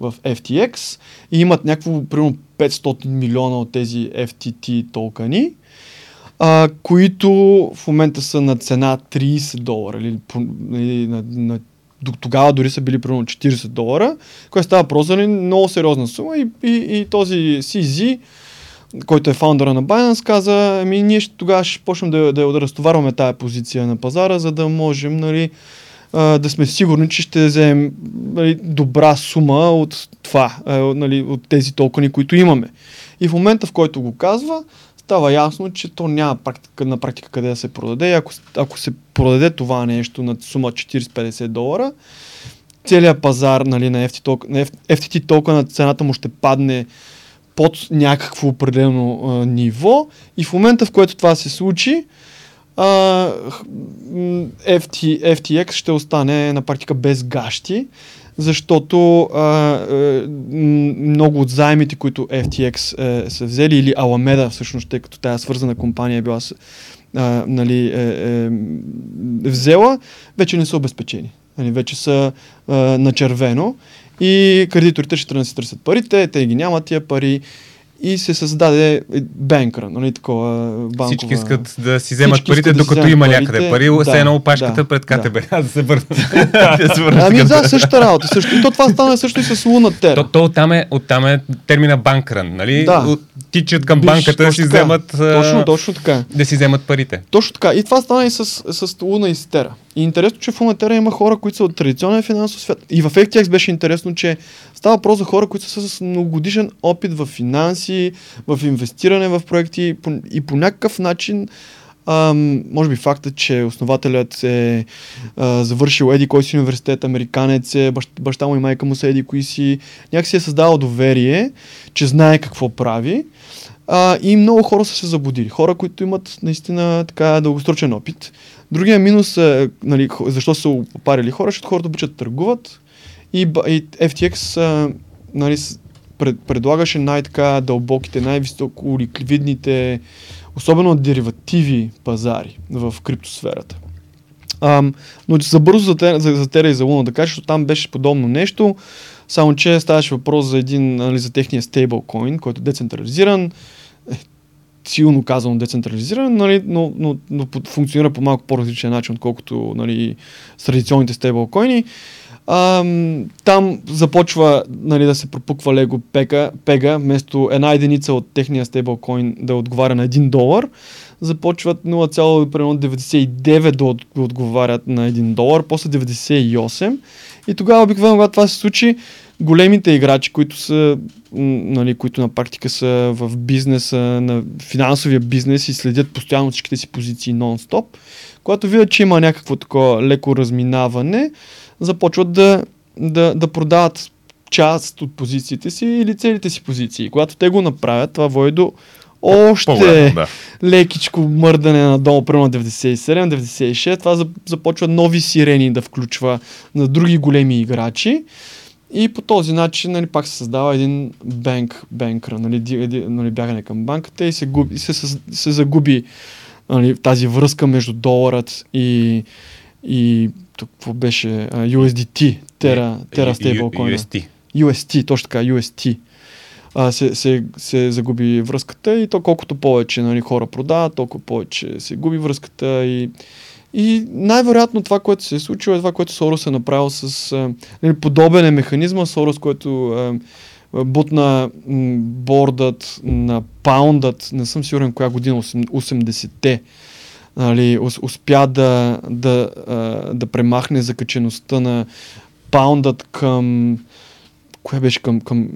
в FTX и имат някакво, примерно 500 милиона от тези FTT токени, а, които в момента са на цена 30 долара или, или нали, на, на тогава дори са били примерно 40 долара, което става просто за много сериозна сума и, и, и този CZ който е фаундъра на Binance, каза, ами ние ще, тогава ще почнем да, да, да разтоварваме тая позиция на пазара, за да можем нали, да сме сигурни, че ще вземем нали, добра сума от това, нали, от тези токени, които имаме. И в момента, в който го казва, става ясно, че то няма практика, на практика къде да се продаде. И ако, ако се продаде това нещо на сума 40-50 долара, целият пазар нали, на FTT, токен, на FTT токена цената му ще падне под някакво определено а, ниво и в момента, в който това се случи, а, FT, FTX ще остане на практика без гащи, защото а, а, много от заемите, които FTX е, са взели, или Alameda всъщност, тъй като тази свързана компания е била а, нали, е, е, взела, вече не са обезпечени. Нали, вече са а, на червено и кредиторите ще трябва да си търсят парите, те ги нямат тия пари и се създаде бенкъра, нали, такова банкова... Всички искат да си вземат парите, да докато има парите. някъде пари, да, се едно опашката да, пред КТБ. Да. Аз да се върна. ами да, същата работа. Също. И то това стана също и с Луна Тера. То, то оттам, е, оттам е термина банкран, нали? Да. Тичат към банката да си така. вземат... Точно, точно така. Да си вземат парите. Точно така. И това стана и с, с Луна и Стера. И интересно, че в Лунатера има хора, които са от традиционен финансов свят. И в FTX беше интересно, че става въпрос за хора, които са с многогодишен опит в финанси, в инвестиране в проекти и по някакъв начин Ам, може би факта, че основателят е а, завършил еди кой си университет, американец е, баща, баща му и майка му са еди кои си, някакси е създавал доверие, че знае какво прави а, и много хора са се забудили. Хора, които имат наистина така дългосрочен опит. Другия минус е, нали, защо са опарили хора, защото хората обичат търгуват и, и FTX а, нали, пред, предлагаше най-така дълбоките, най-високо ликвидните, особено деривативи пазари в криптосферата. Ам, но за бързо за, за, за Тера и за Луна да кажа, защото там беше подобно нещо, само че ставаше въпрос за един, нали, за техния стейблкоин, който е децентрализиран, силно казано децентрализиран, нали, но, но, но функционира по малко по-различен начин, отколкото нали, с традиционните стейблкоини. Ам, там започва нали, да се пропуква Лего пега, пега, вместо една единица от техния стейблкоин да отговаря на 1 долар, започват 0,99 да отговарят на 1 долар, после 98 и тогава обикновено, когато това се случи, големите играчи, които са, нали, които на практика са в бизнеса, на финансовия бизнес и следят постоянно всичките си позиции нон-стоп, когато видят, че има някакво такова леко разминаване, започват да, да, да продават част от позициите си или целите си позиции. Когато те го направят, това води до още да. лекичко мърдане надолу, примерно 97, 96, това започва нови сирени да включва на други големи играчи. И по този начин нали, пак се създава един банк, банкра, нали, нали, бягане към банката и се, губи, се, се, се загуби нали, тази връзка между доларът и, и какво беше uh, USDT, Terra, Terra Stablecoin. UST. UST, точно така, UST. а, се, се, се загуби връзката и то колкото повече нали, хора продават, толкова повече се губи връзката и, и най-вероятно това, което се е случило е това, което Сорос е направил с нали, подобен е механизма, Сорос, който а, бутна бордът на паундът, не съм сигурен коя година, 80-те, нали, успя да, да, да премахне закачеността на паундът към кое беше към, към,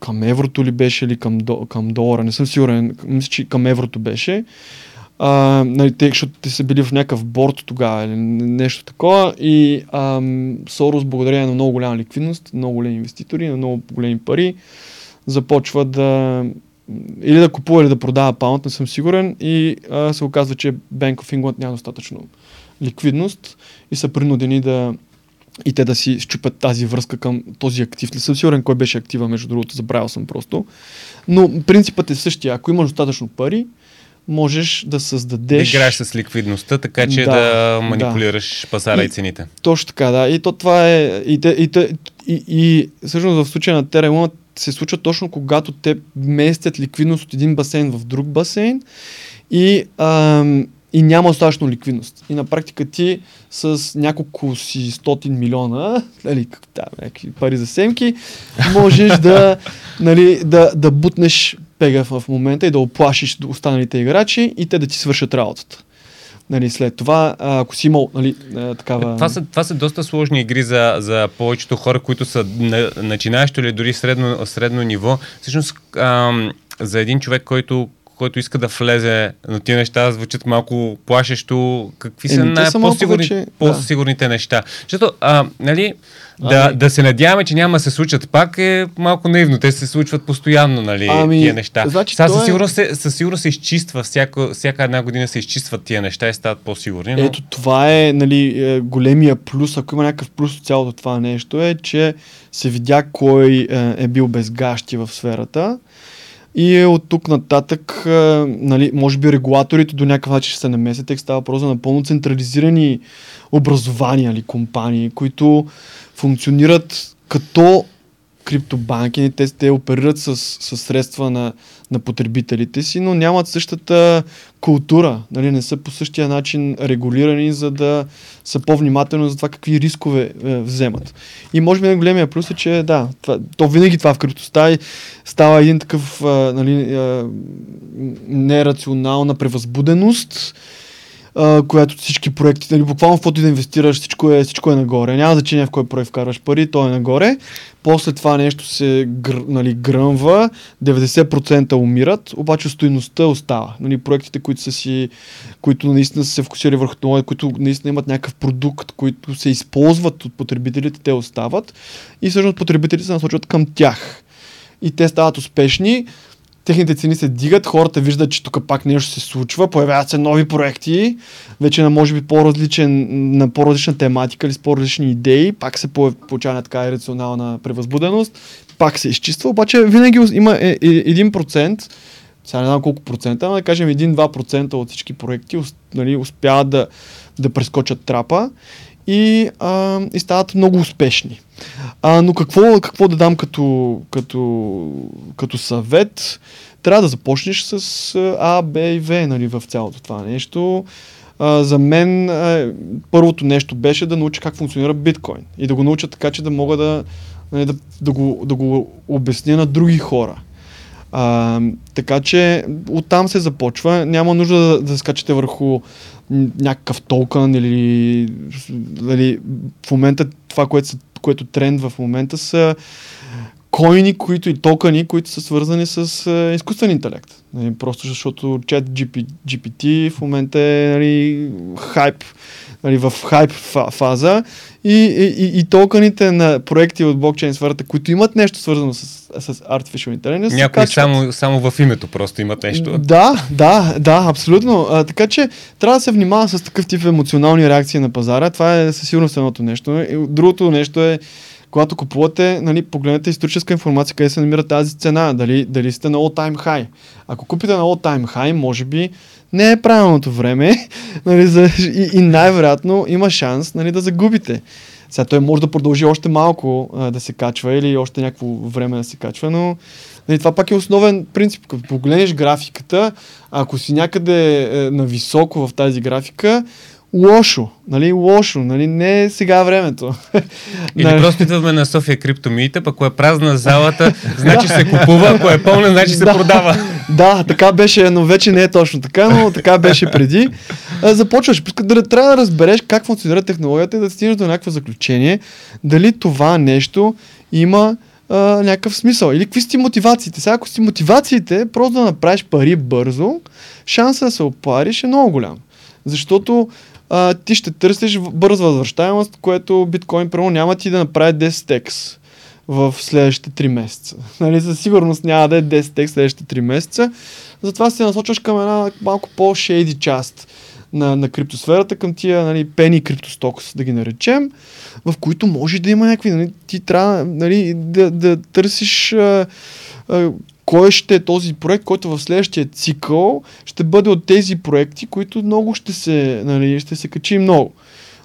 към еврото ли беше или към, към долара, не съм сигурен, мисля, че към еврото беше. А, нали, те, защото те са били в някакъв борт тогава или нещо такова и ам, Сорос, благодарение на много голяма ликвидност, много големи инвеститори, на много големи пари, започва да или да купува или да продава паунд, не съм сигурен и а, се оказва, че Bank of England няма достатъчно ликвидност и са принудени да и те да си щупят тази връзка към този актив. Не съм сигурен кой беше актива, между другото, забравял съм просто. Но принципът е същия. Ако имаш достатъчно пари, можеш да създадеш... Да играеш с ликвидността, така че да, да манипулираш да. пазара и, и цените. Точно така, да. И то това е... И, и, и, и, и всъщност в случая на Терра се случва точно когато те местят ликвидност от един басейн в друг басейн и ам, и няма достатъчно ликвидност. И на практика ти с няколко си стотин милиона, нали, да, някакви пари за семки, можеш да, нали, да, да бутнеш пега в момента и да оплашиш останалите играчи и те да ти свършат работата. Нали, след това, ако си имал нали, такава... Това са, това са доста сложни игри за, за повечето хора, които са на, начинаещо или дори средно, средно ниво. Всъщност, ам, за един човек, който който иска да влезе, но тия неща звучат малко плашещо. Какви са най-по-сигурни, вече... по-сигурните да. неща? Защото, а, нали, да, ами... да се надяваме, че няма да се случат пак е малко наивно. Те се случват постоянно, нали, ами... тия неща. Значи, Сега със, е... сигурност се, със сигурност се изчиства, всяка, всяка една година се изчистват тия неща и стават по-сигурни. Но... Ето това е нали, е, големия плюс, ако има някакъв плюс от цялото това нещо, е, че се видя кой е, е бил безгащи в сферата и е от тук нататък, нали, може би регулаторите до някакъв начин ще се намесят, тъй става просто напълно централизирани образования или компании, които функционират като криптобанки, те, те оперират с, с средства на, на потребителите си, но нямат същата култура, нали, не са по същия начин регулирани, за да са по-внимателни за това какви рискове е, вземат. И може би най-големия плюс е, че да, това, то винаги това в криптостаи става един такъв а, нали, а, нерационална превъзбуденост, Която всички проекти, нали, буквално каквото да инвестираш, всичко е, всичко е нагоре. Няма значение в кой проект вкарваш пари, то е нагоре. После това нещо се гр, нали, гръмва, 90% умират, обаче стоиността остава. Нали, проектите, които са си, които наистина са се фокусирали върху това, които наистина имат някакъв продукт, които се използват от потребителите, те остават и всъщност потребителите се насочват към тях. И те стават успешни техните цени се дигат, хората виждат, че тук пак нещо се случва, появяват се нови проекти, вече на може би по-различен, на по-различна тематика или с по-различни идеи, пак се получава така рационална превъзбуденост, пак се изчиства, обаче винаги има е, е, един процент, сега не знам колко процента, но да кажем 1-2% от всички проекти нали, успяват да, да прескочат трапа и, а, и стават много успешни. А, но какво, какво да дам като, като, като съвет? Трябва да започнеш с А, Б и В нали, в цялото това нещо. А, за мен а, първото нещо беше да науча как функционира биткоин и да го науча така, че да мога да, нали, да, да, го, да го обясня на други хора. А, така че оттам се започва. Няма нужда да, да скачате върху някакъв толкън или, или в момента това, което, което тренд в момента са койни, които и токени, които са свързани с а, изкуствен интелект. Нали, просто защото чат GPT в момента е нали, хайп нали, в хайп фаза и, и, и токените на проекти от блокчейн сферата, които имат нещо свързано с, с Artificial Intelligence. Някои само, само в името просто имат нещо. Да, да, да, абсолютно. А, така че трябва да се внимава с такъв тип емоционални реакции на пазара. Това е със сигурност едното нещо. Другото нещо е когато купувате, нали, погледнете историческа информация, къде се намира тази цена, дали, дали сте на all-time high. Ако купите на all-time high, може би не е правилното време нали, за, и, и най-вероятно има шанс нали, да загубите. Сега той може да продължи още малко а, да се качва или още някакво време да се качва, но нали, това пак е основен принцип. Като погледнеш графиката, ако си някъде е, на високо в тази графика, лошо, нали, лошо, нали, не е сега времето. Или нали... просто идваме на София криптомиите, пък ако е празна залата, значи се купува, ако е пълна, значи се продава. Да, така беше, но вече не е точно така, но така беше преди. Започваш, да трябва да разбереш как функционира технологията и да стигнеш до някакво заключение, дали това нещо има а, някакъв смисъл. Или какви си мотивациите? Сега, ако си мотивациите, просто да направиш пари бързо, шанса да се опариш е много голям. Защото а, ти ще търсиш бърза възвръщаемост, което биткоин първо няма ти да направи 10 текс в следващите 3 месеца. Нали, със сигурност няма да е 10 текс следващите 3 месеца. Затова се насочваш към една малко по-шейди част на, на криптосферата, към тия нали, пени криптостокс, да ги наречем, в които може да има някакви, нали, ти трябва нали, да, да търсиш а, а, кой ще е този проект, който в следващия цикъл ще бъде от тези проекти, които много ще се, нали, ще се качи много.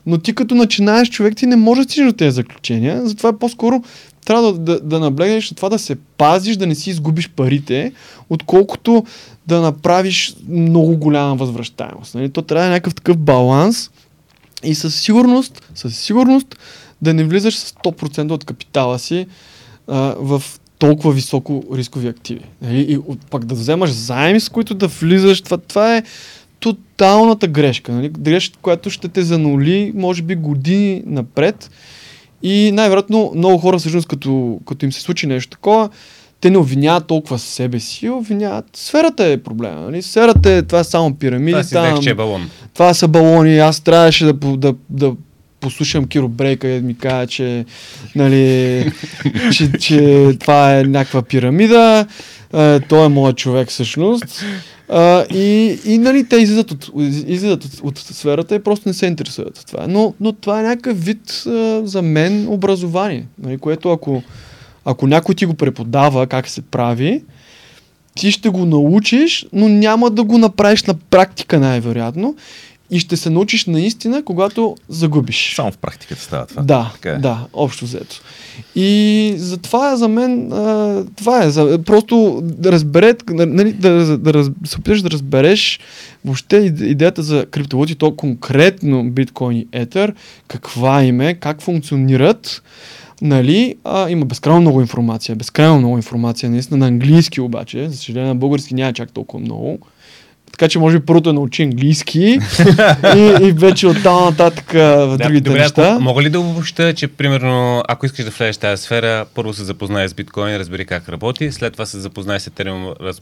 Но ти като начинаеш човек, ти не можеш да стигнеш до тези заключения, затова по-скоро трябва да, да, да наблегнеш на това да се пазиш, да не си изгубиш парите, отколкото да направиш много голяма възвръщаемост. Нали? То трябва е някакъв такъв баланс и със сигурност, със сигурност да не влизаш с 100% от капитала си а, в толкова високо рискови активи. Нали? И, пак да вземаш заеми, с които да влизаш, това, това е тоталната грешка. Нали? Грешка, която ще те занули, може би, години напред. И най-вероятно много хора, всъщност, като, като им се случи нещо такова, те не обвиняват толкова себе си, обвиняват. Сферата е проблема. Нали? Сферата е, това е само пирамиди. Това, си там, че е балон. това са балони. Аз трябваше да, да, да послушам Киро Брейка и ми каза, че, нали, че, че това е някаква пирамида. А, той е моят човек всъщност. А, и, и нали, те излизат от, излизат от, от сферата и просто не се интересуват от това. Но, но това е някакъв вид а, за мен образование, нали, което ако, ако някой ти го преподава как се прави, ти ще го научиш, но няма да го направиш на практика най-вероятно и ще се научиш наистина, когато загубиш. Само в практиката става това. Да, така е. да, общо взето. И затова за мен, а, това е, за, просто да разбереш, нали, да, да, да, да се опиташ да разбереш въобще идеята за криптовалути, то конкретно биткоин и етер, каква им е, как функционират, Нали, а, има безкрайно много информация, безкрайно много информация, наистина на английски обаче, за съжаление на български няма чак толкова много. Така че може би първото е научи английски и, и вече от там нататък в да, другите добре, неща. Мога ли да обобща, че примерно ако искаш да влезеш в тази сфера, първо се запознай с биткоин, разбери как работи, след това се запознай с Ethereum, раз,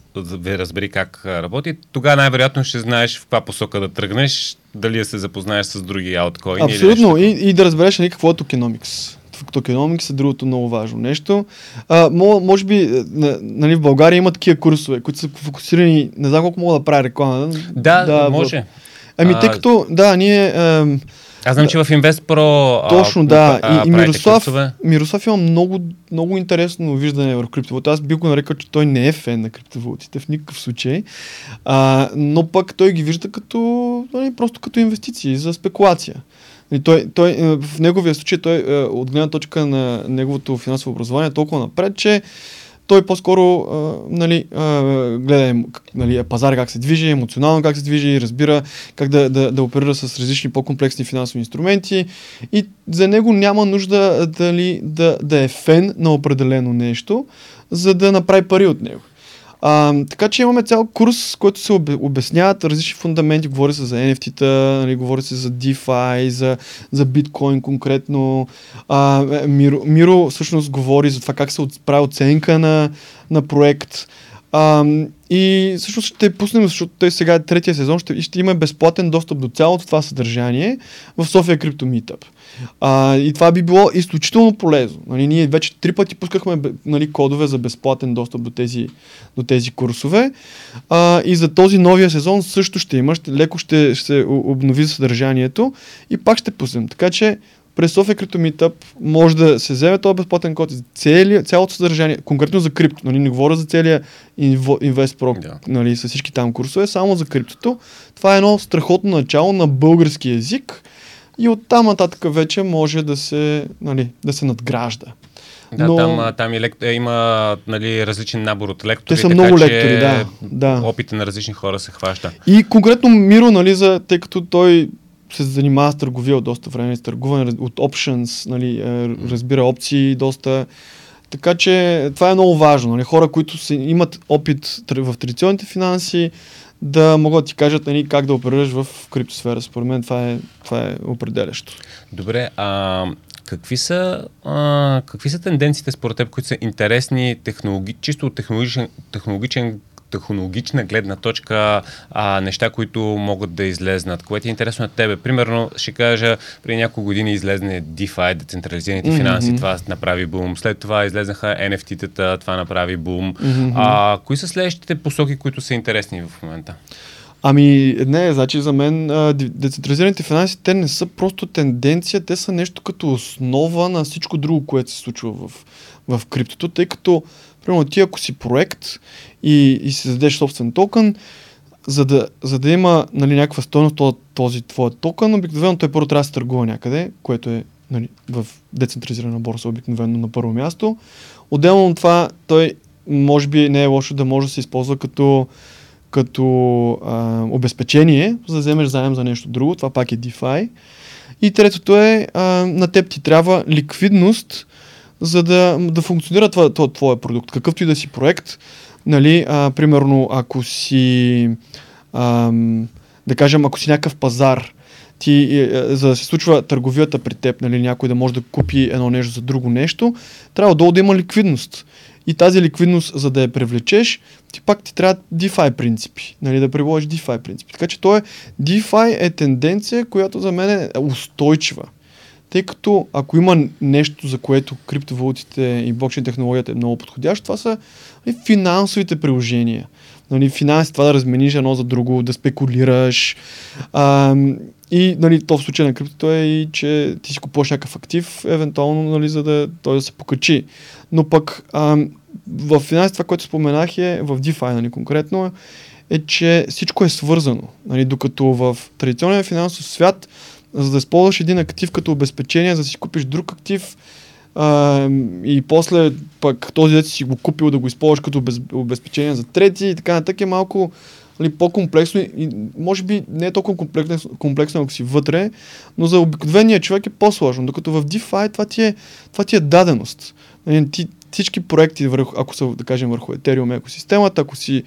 разбери как работи, тогава най-вероятно ще знаеш в каква посока да тръгнеш, дали да се запознаеш с други ауткоини. Абсолютно, и, и да разбереш нали, какво е токеномикс токеномикс е другото много важно нещо. А, може би е, нали, в България има такива курсове, които са фокусирани, не знам колко мога да правя реклама. Да, да може. Ами, тъй като, да, ние... А, аз знам, че в InvestPro Точно, да. А, и, и Мирослав, Мирослав има много, много интересно виждане върху криптовалута. Аз бих го нарекал, че той не е фен на криптовалутите в никакъв случай. А, но пък той ги вижда като, нали, просто като инвестиции за спекулация. Той, той, е, в неговия случай, той е, от гледна точка на неговото финансово образование е толкова напред, че той по-скоро а, нали, гледа нали, пазар как се движи, емоционално как се движи, разбира как да, да, да оперира с различни по-комплексни финансови инструменти и за него няма нужда дали, да, да е фен на определено нещо, за да направи пари от него. А, така че имаме цял курс, който се обясняват различни фундаменти. Говори се за NFT-та, нали, говори се за DeFi, за, за биткоин конкретно. А, Миро, Миро всъщност говори за това как се прави оценка на, на проект. А, и всъщност ще пуснем, защото той сега е третия сезон, ще, ще има безплатен достъп до цялото това съдържание в София Crypto Meetup. А, и това би било изключително полезно. Нали, ние вече три пъти пускахме нали, кодове за безплатен достъп до тези, до тези курсове. А, и за този новия сезон също ще има, ще, леко ще, ще обнови съдържанието и пак ще пуснем. Така че през София Крипто Meetup може да се вземе този безплатен код цели, цялото съдържание, конкретно за крипто, нали, не говоря за целия InvestPro, Да. нали, с всички там курсове, само за криптото. Това е едно страхотно начало на български язик и оттам нататък вече може да се, нали, да се надгражда. Да, Но- там, там и лек... е, има нали, различен набор от лектори. Те са така много че лектори, да, да. Опита на различни хора се хваща. И конкретно Миро, нали, за, тъй като той се занимава с търговия от доста време, с търгуване от options, нали, е, разбира опции доста. Така че това е много важно. Нали, хора, които имат опит в традиционните финанси, да могат да ти кажат нали, как да оперираш в криптосфера. Според мен това е, това е определящо. Добре, а какви са, а, какви са тенденциите според теб, които са интересни технологи... чисто технологичен, технологичен технологична гледна точка а, неща, които могат да излезнат. Което е интересно на тебе. Примерно, ще кажа, преди няколко години излезне DeFi, децентрализираните финанси, това направи бум. След това излезнаха NFT-тата, това направи бум. Мгм. А, кои са следващите посоки, които са интересни в момента? Ами, не, значи за мен а, децентрализираните финанси, те не са просто тенденция, те са нещо като основа на всичко друго, което се случва в, в криптото, тъй като, примерно, ти ако си проект и, и си зададеш собствен токен, за да, за да има нали, някаква стойност този, този твой токен, обикновено той първо трябва да се търгува някъде, което е нали, в децентрализирана борса обикновено на първо място. Отделно от това, той може би не е лошо да може да се използва като като а, обезпечение, за да вземеш заем за нещо друго. Това пак е DeFi. И третото е, а, на теб ти трябва ликвидност, за да, да функционира това, това, твоя продукт. Какъвто и да си проект. Нали, а, примерно, ако си, ам, да кажем, ако си някакъв пазар, ти, е, е, за да се случва търговията при теб, нали, някой да може да купи едно нещо за друго нещо, трябва долу да има ликвидност. И тази ликвидност, за да я привлечеш, ти пак ти трябва DeFi принципи, нали, да приложиш DeFi принципи. Така че то е, DeFi е тенденция, която за мен е устойчива. Тъй като ако има нещо, за което криптовалутите и блокчейн технологията е много подходящо, това са нали, финансовите приложения. Нали, финанси, това да размениш едно за друго, да спекулираш. А, и нали, то в случая на криптото е и, че ти си купуваш някакъв актив, евентуално, нали, за да той да се покачи. Но пък а, в финанси това, което споменах е, в DeFi нали, конкретно, е, че всичко е свързано. Нали, докато в традиционния финансов свят, за да използваш един актив като обезпечение, за да си купиш друг актив, а, и после пък този дет си го купил да го използваш като обез, обезпечение за трети и така нататък е малко нали, по-комплексно и може би не е толкова комплексно, комплексно, ако си вътре, но за обикновения човек е по-сложно. Докато в DeFi това ти е, това ти е даденост. Нали, ти, всички проекти, върху, ако са, да кажем, върху Ethereum екосистемата, ако си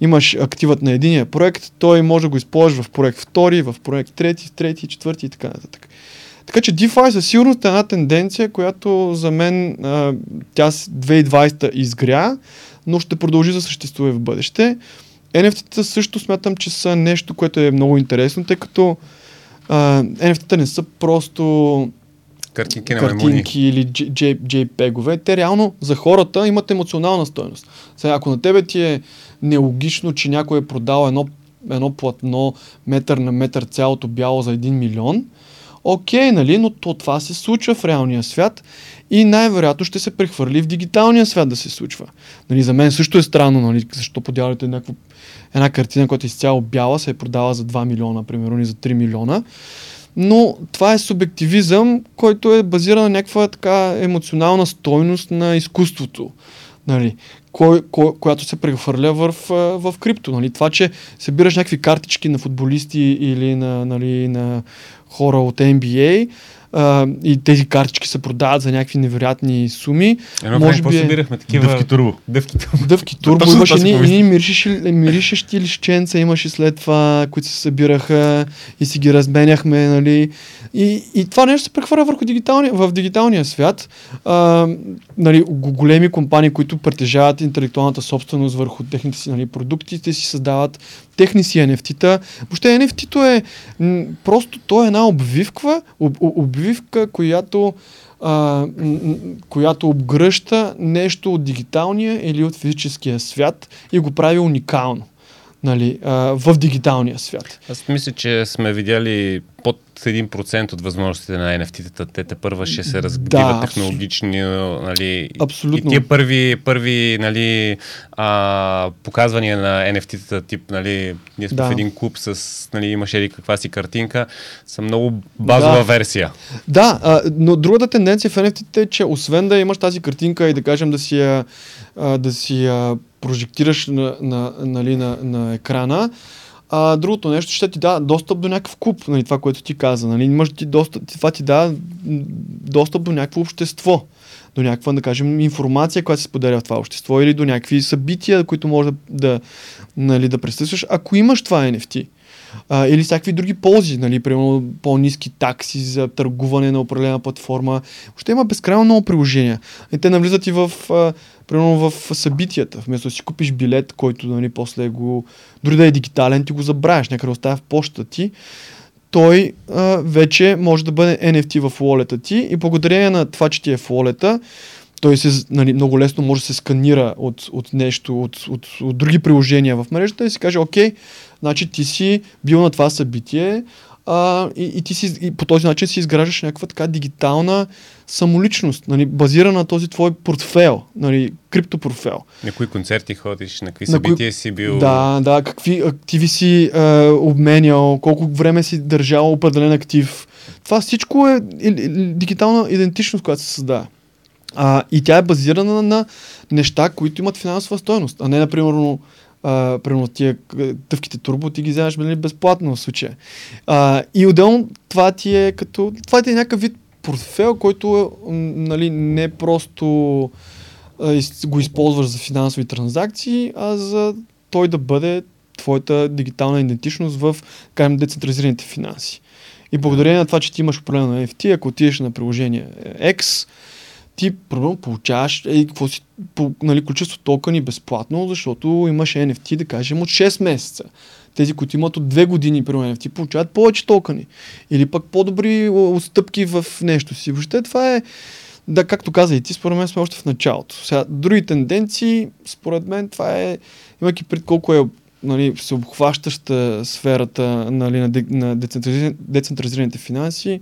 имаш активът на единия проект, той може да го използваш в проект втори, в проект трети, трети, четвърти и така нататък. Така че DeFi със сигурност е една тенденция, която за мен а, тя с 2020 изгря, но ще продължи да съществува в бъдеще. NFT-та също смятам, че са нещо, което е много интересно, тъй като а, NFT-та не са просто Картинки на картинки или JPEG-ове. Те реално за хората имат емоционална стойност. Сега, ако на тебе ти е нелогично, че някой е продал едно, едно платно метър на метър цялото бяло за 1 милион, окей, нали, но то, това се случва в реалния свят и най-вероятно ще се прехвърли в дигиталния свят да се случва. Нали, за мен също е странно, нали, защо подявате някакво, една картина, която е изцяло бяла, се е продала за 2 милиона, примерно, или за 3 милиона. Но това е субективизъм, който е базиран на някаква така емоционална стойност на изкуството. Нали, кой, кой, която се прехвърля в, в крипто. Нали. Това, че събираш някакви картички на футболисти или на, нали, на хора от NBA а, и тези картички се продават за някакви невероятни суми. Едно Може би е- събирахме такива... Дъвки турбо. Дъвки турбо. Дъвки турбо, имаше това си ни, помислих. ни миришещи, миришещи лищенца, имаше след това, които се събираха и си ги разменяхме, нали. И, и това нещо се прехвърля върху дигиталния, в дигиталния свят. А, нали, големи компании, които притежават интелектуалната собственост върху техните си нали, продукти, те си създават техни си NFT-та. Въобще NFT-то е м, просто то е една обвивка, об, об- обвивка, която а, която обгръща нещо от дигиталния или от физическия свят и го прави уникално нали, а, в дигиталния свят. Аз мисля, че сме видяли под 1% от възможностите на NFT-тата. Те те първа ще се разбиват Да, технологични, нали, Абсолютно. и тия първи, първи нали, а, показвания на NFT-тата, тип, нали, ние сме Да. в един клуб с, нали, имаш еди каква си картинка, са много базова Да. версия. Да, а, но другата тенденция в NFT е, че освен да имаш тази картинка и да кажем да си я, да си я прожектираш на, на, нали, на, на екрана, а, другото нещо ще ти дава достъп до някакъв клуб, нали, това, което ти каза. Нали, имаш ти достъп, това ти дава достъп до някакво общество, до някаква, да кажем, информация, която се споделя в това общество или до някакви събития, които може да, нали, да присъстваш, ако имаш това NFT. А, или всякакви други ползи, нали, примерно по-низки такси за търгуване на определена платформа. Ще има безкрайно много приложения. И те навлизат и в, а, примерно в събитията. Вместо да си купиш билет, който нали, после го, дори да е дигитален, ти го забравяш, някъде оставя в почта ти. Той а, вече може да бъде NFT в wallet ти и благодарение на това, че ти е в wallet той се, нали, много лесно може да се сканира от, от нещо, от, от, от други приложения в мрежата и си каже, окей, значи ти си бил на това събитие а, и, и ти си, и по този начин си изграждаш някаква така дигитална самоличност, нали, базирана на този твой портфел, нали, криптопортфел. На кои концерти ходиш, на какви На кои- събития си бил. Да, да, какви активи си е, обменял, колко време си държал определен актив. Това всичко е и- и- дигитална идентичност, която се създава. А, и тя е базирана на, на неща, които имат финансова стоеност, а не, например, примерно тия тъвките турбо, ти ги вземаш нали, безплатно в случая. А, и отделно това ти е като... Това ти е някакъв вид портфел, който нали, не просто а, го използваш за финансови транзакции, а за той да бъде твоята дигитална идентичност в, кажем, децентрализираните финанси. И благодарение на това, че ти имаш определено NFT, ако отидеш на приложение X, ти примерно получаваш е, какво си, по, нали, количество токени безплатно, защото имаш NFT, да кажем, от 6 месеца. Тези, които имат от 2 години, примерно NFT, получават повече токени. Или пък по-добри отстъпки в нещо си. Въобще това е, да, както каза и ти, според мен сме още в началото. Сега, други тенденции, според мен, това е, имайки пред колко е нали, всеобхващаща сферата нали, на, де, на децентрализиран- децентрализираните финанси,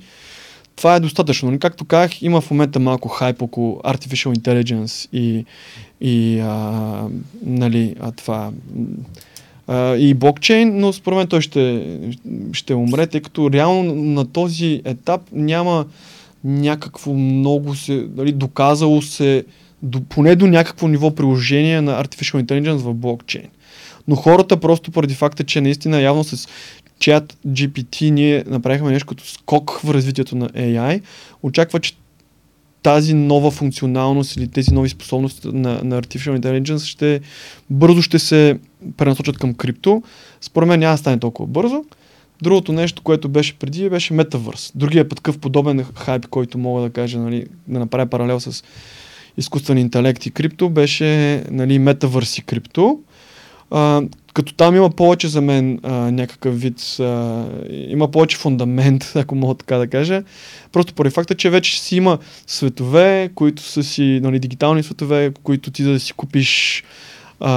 това е достатъчно. Нали, Както казах, има в момента малко хайп около Artificial Intelligence и, и а, нали, а това а, и блокчейн, но според мен той ще, ще умре, тъй като реално на този етап няма някакво много се, нали, доказало се до, поне до някакво ниво приложение на Artificial Intelligence в блокчейн. Но хората просто поради факта, че наистина явно с чат GPT ние направихме нещо като скок в развитието на AI, очаква, че тази нова функционалност или тези нови способности на, на Artificial Intelligence ще бързо ще се пренасочат към крипто. Според мен няма да стане толкова бързо. Другото нещо, което беше преди, беше Metaverse. Другия път такъв подобен хайп, който мога да кажа, нали, да направя паралел с изкуствен интелект и крипто, беше нали, Metaverse и крипто. А, като там има повече за мен а, някакъв вид, а, има повече фундамент, ако мога така да кажа. Просто поради факта, че вече си има светове, които са си, нали, дигитални светове, които ти да си купиш а,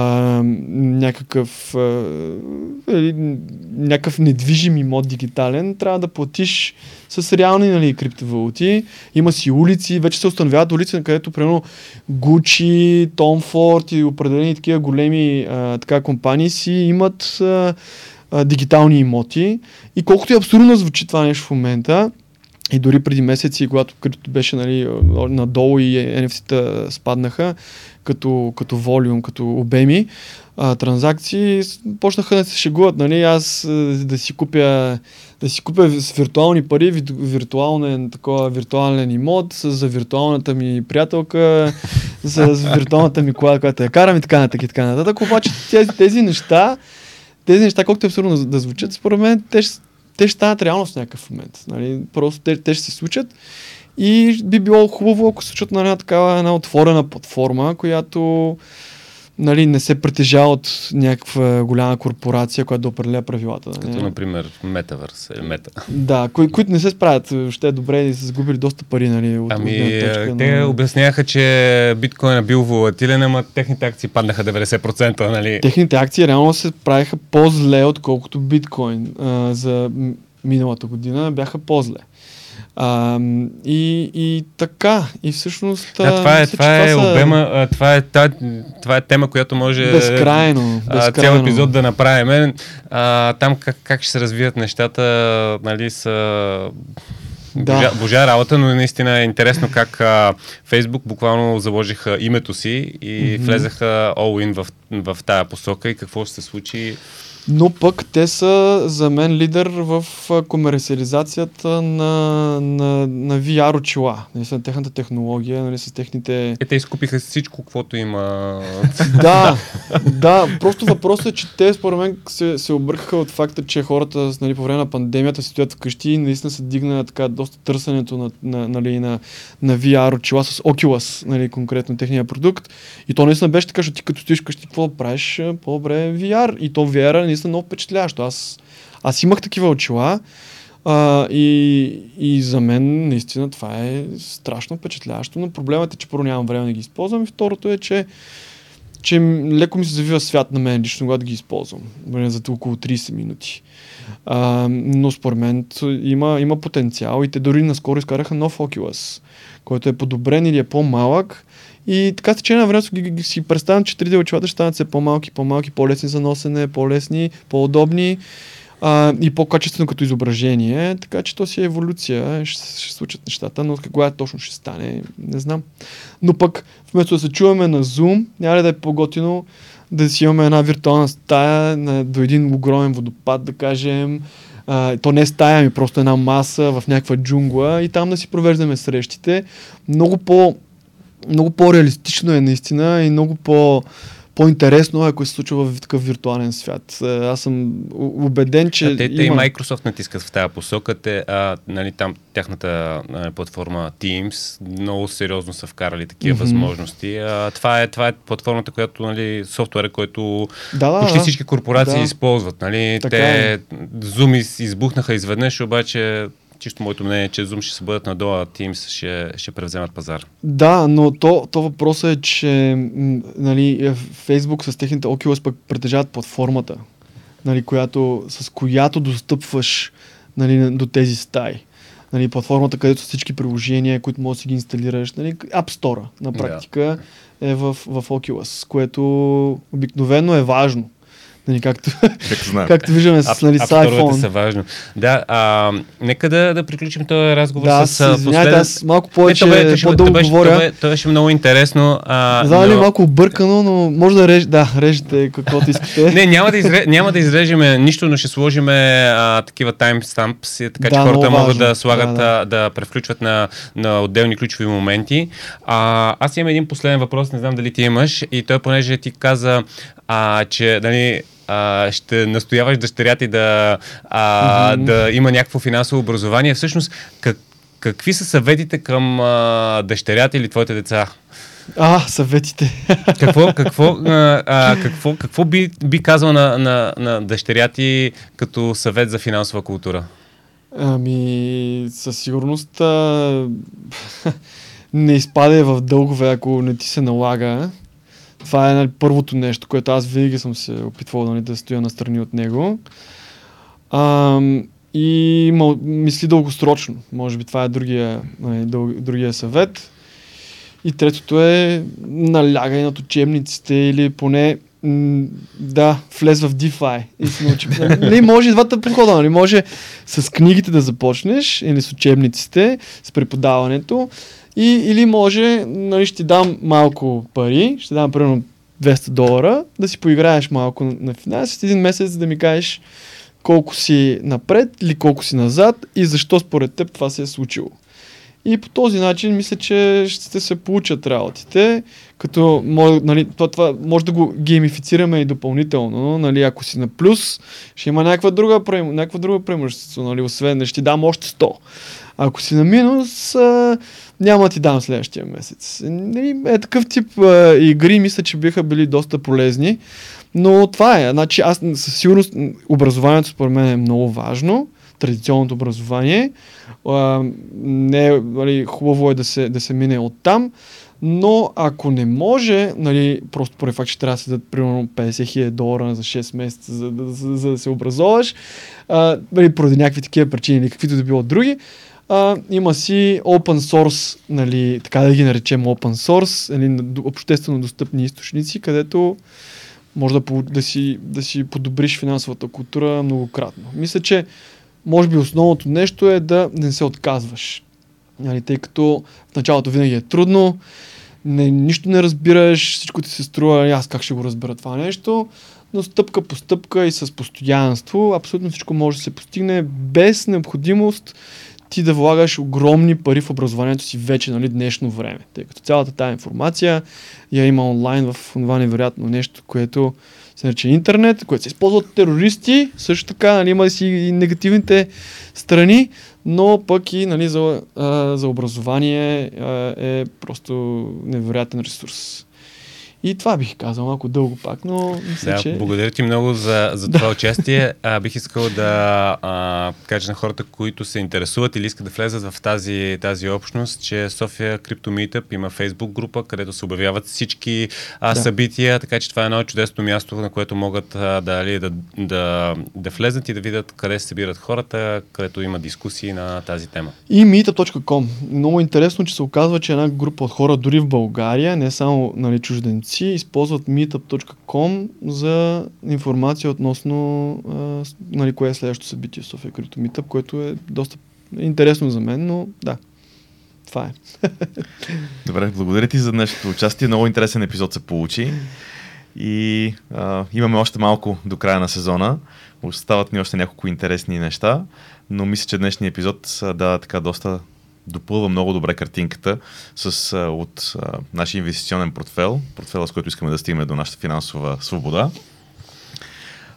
някакъв, а, или, някакъв недвижим имот дигитален, трябва да платиш с реални нали, криптовалути. Има си улици, вече се установяват улици, на където примерно Gucci, Tom Ford и определени такива големи а, така, компании си имат а, а, дигитални имоти. И колкото и абсурдно звучи това нещо в момента, и дори преди месеци, когато крипто беше нали, надолу и NFT-та спаднаха като, като волюм, като обеми, а, транзакции, почнаха да се шегуват, нали, аз а, да си купя да си купя с виртуални пари, виртуален, такова, виртуален имот, за виртуалната ми приятелка, с виртуалната ми кола, която я карам и така нататък и така нататък. Обаче тези, тези неща, тези неща, колкото е абсурдно да, звучат, според мен, те, те ще станат реалност в някакъв момент. Нали? Просто те, те ще се случат и би било хубаво, ако се случат на една такава една отворена платформа, която нали, не се притежава от някаква голяма корпорация, която да определя правилата. Като, нали? например, Metaverse, е мета. Да, кои, които не се справят, ще е добре и са загубили доста пари, нали, от Ами, точка а, те на... обясняха, че биткоин е бил волатилен, ама техните акции паднаха 90%, нали? Техните акции реално се правиха по-зле, отколкото биткоин. А, за миналата година бяха по-зле. А, и, и така, и всъщност... Да, това е, мисля, това е са обема, а, това е, та, това е тема, която може Безкрайно, а, безкрайно. цял епизод да направим. А, там как, как ще се развият нещата, нали, са Да. божа, божа работа, но наистина е интересно как а, Фейсбук буквално заложиха името си и Мгм. влезаха all in в, в тая посока и какво ще се случи. Но пък те са за мен лидер в комерциализацията на, на, на VR очила. Нали, с техната технология, нали, с техните... Е, те изкупиха всичко, каквото има. да, да, просто въпросът е, че те според мен се, се объркаха от факта, че хората нали, по време на пандемията си стоят вкъщи и наистина се дигна така доста търсенето на, на, нали, на, на VR очила с Oculus, нали, конкретно техния продукт. И то наистина беше така, че ти като стоиш вкъщи, какво правиш? По-добре VR. И то VR наистина много впечатляващо. Аз, аз имах такива очила а, и, и за мен наистина това е страшно впечатляващо, но проблемът е, че първо нямам време да ги използвам и второто е, че че леко ми се завива свят на мен лично, когато ги използвам. Нали, за около 30 минути. А, но според мен има, има потенциал и те дори наскоро изкараха нов Oculus, който е подобрен или е по-малък. И така с течение на времето си представям, че 3D очилата ще станат все по-малки, по-малки, по-лесни за носене, по-лесни, по-удобни а, и по-качествено като изображение. Така че то си е еволюция, ще, ще се случат нещата, но кога точно ще стане, не знам. Но пък вместо да се чуваме на Zoom, няма ли да е по-готино да си имаме една виртуална стая на, до един огромен водопад, да кажем. А, то не е стая, ми просто една маса в някаква джунгла и там да си провеждаме срещите. Много по много по-реалистично е наистина и много по по-интересно ако се случва в такъв виртуален свят. Е, Аз съм убеден, че А те, те и има... Microsoft натискат в тази посока. Те, а, нали, там тяхната а, платформа Teams много сериозно са вкарали такива Мгм. възможности. А, това, е, това е платформата, която, нали, софтуера, който Да, да, почти да. всички корпорации Да. използват. Нали? Така Те е. Zoom из, избухнаха изведнъж, обаче чисто моето мнение е, че Zoom ще се бъдат надолу, а Teams ще, ще превземат пазар. Да, но то, то въпросът е, че нали, е, Facebook с техните Oculus пък притежават платформата, нали, която, с която достъпваш нали, до тези стаи. Нали, платформата, където са всички приложения, които можеш да си ги инсталираш. Нали, App Store на Да. практика е в, в Oculus, което обикновено е важно. Нали, както, Как знаем. както виждаме с, нали, с iPhone. са важно. Да, а, нека да, да приключим този разговор Да, с извинявайте, аз малко повече, Не, то бе- то ще- по-дълго то беше, говоря. То, бе, то беше много интересно. А, Знам ли но- малко объркано, но може да реж... Да, режете каквото искате. Не, няма да, изре... няма да изрежеме нищо, но ще сложиме а, такива таймстампс, така че Да, хората много могат важно. да слагат, Да, да, да. да превключват на, на отделни ключови моменти. А, аз имам един последен въпрос, не знам дали ти имаш, и той понеже ти каза, а, че нали, а, ще настояваш дъщеря ти да, а, Мгм. да има някакво финансово образование. Всъщност, как, какви са съветите към а, дъщерята или твоите деца? А, съветите. Какво, какво, а, а, какво, какво би, би казал на, на, на дъщеря ти като съвет за финансова култура? Ами, със сигурност а, не изпадай в дългове, ако не ти се налага. Това е нали, първото нещо, което аз винаги съм се опитвал нали, да стоя настрани от него. А, и мисли дългосрочно. Може би това е другия, нали, дъл, другия съвет. И третото е налягай над учебниците или поне м, да, влез в DeFi и се научи. Нали, може двата подхода, нали? Може с книгите да започнеш или с учебниците, с преподаването и, или може, нали, ще ти дам малко пари, ще дам примерно 200 долара, да си поиграеш малко на, на финансите един месец, да ми кажеш колко си напред или колко си назад и защо според теб това се е случило. И по този начин мисля, че ще се получат работите, като може, нали, това, това може да го геймифицираме и допълнително. Нали, ако си на плюс, ще има някаква друга, някаква друга преимущество. Нали, освен, ще ти дам още 100. Ако си на минус, а, няма ти дам следващия месец. Нали, е такъв тип а, игри, мисля, че биха били доста полезни. Но това е. Значи, аз със сигурност образованието според мен е много важно. Традиционното образование. А, не, нали, хубаво е да се, да се мине от там, Но ако не може, нали, просто поради факт, че трябва да се дадат примерно 50 хиляди долара за 6 месеца, за, за, за, да се образоваш, а, нали, поради някакви такива причини или каквито да било други, а, има си open source, нали, така да ги наречем open source, нали, обществено достъпни източници, където може да, да, си, да си подобриш финансовата култура многократно. Мисля, че може би основното нещо е да не се отказваш. Нали, тъй като в началото винаги е трудно, не, нищо не разбираш, всичко ти се струва, аз как ще го разбера това нещо, но стъпка по стъпка и с постоянство абсолютно всичко може да се постигне без необходимост ти да влагаш огромни пари в образованието си вече, нали, днешно време. Тъй като цялата тази информация я има онлайн в това невероятно нещо, което се нарича интернет, което се използват терористи, също така, нали, има си и негативните страни, но пък и нали, за, а, за образование а, е просто невероятен ресурс. И това бих казал малко дълго пак, но мисля, да, че... Благодаря ти много за, за това участие. А, бих искал да а, кажа на хората, които се интересуват или искат да влезат в тази, тази общност, че София Crypto Meetup има Facebook група, където се обявяват всички а, да. събития, така че това е едно чудесно място, на което могат а, да, да, да, да влезат и да видят къде се събират хората, където има дискусии на тази тема. И meetup.com. Много интересно, че се оказва, че една група от хора, дори в България, не само нали, чужденци, чужденци използват meetup.com за информация относно а, нали, кое е следващото събитие в София Крито Meetup, което е доста интересно за мен, но да, това е. Добре, благодаря ти за днешното участие. Много интересен епизод се получи. И а, имаме още малко до края на сезона. Остават ни още няколко интересни неща, но мисля, че днешният епизод да така доста допълва много добре картинката с, а, от а, нашия инвестиционен портфел, портфела с който искаме да стигнем до нашата финансова свобода.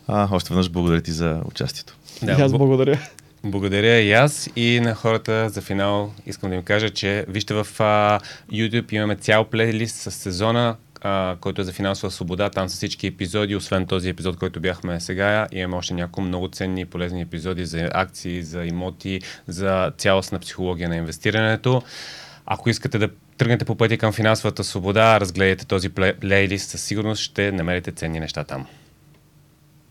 А, още веднъж благодаря ти за участието. Да, и аз благодаря. Благодаря и аз и на хората за финал искам да им кажа, че вижте в а, YouTube имаме цял плейлист с сезона, а, който е за финансова свобода. Там са всички епизоди, освен този епизод, който бяхме сега. Имаме още няколко много ценни и полезни епизоди за акции, за имоти, за цялостна психология на инвестирането. Ако искате да тръгнете по пътя към финансовата свобода, разгледайте този плейлист, със сигурност ще намерите ценни неща там.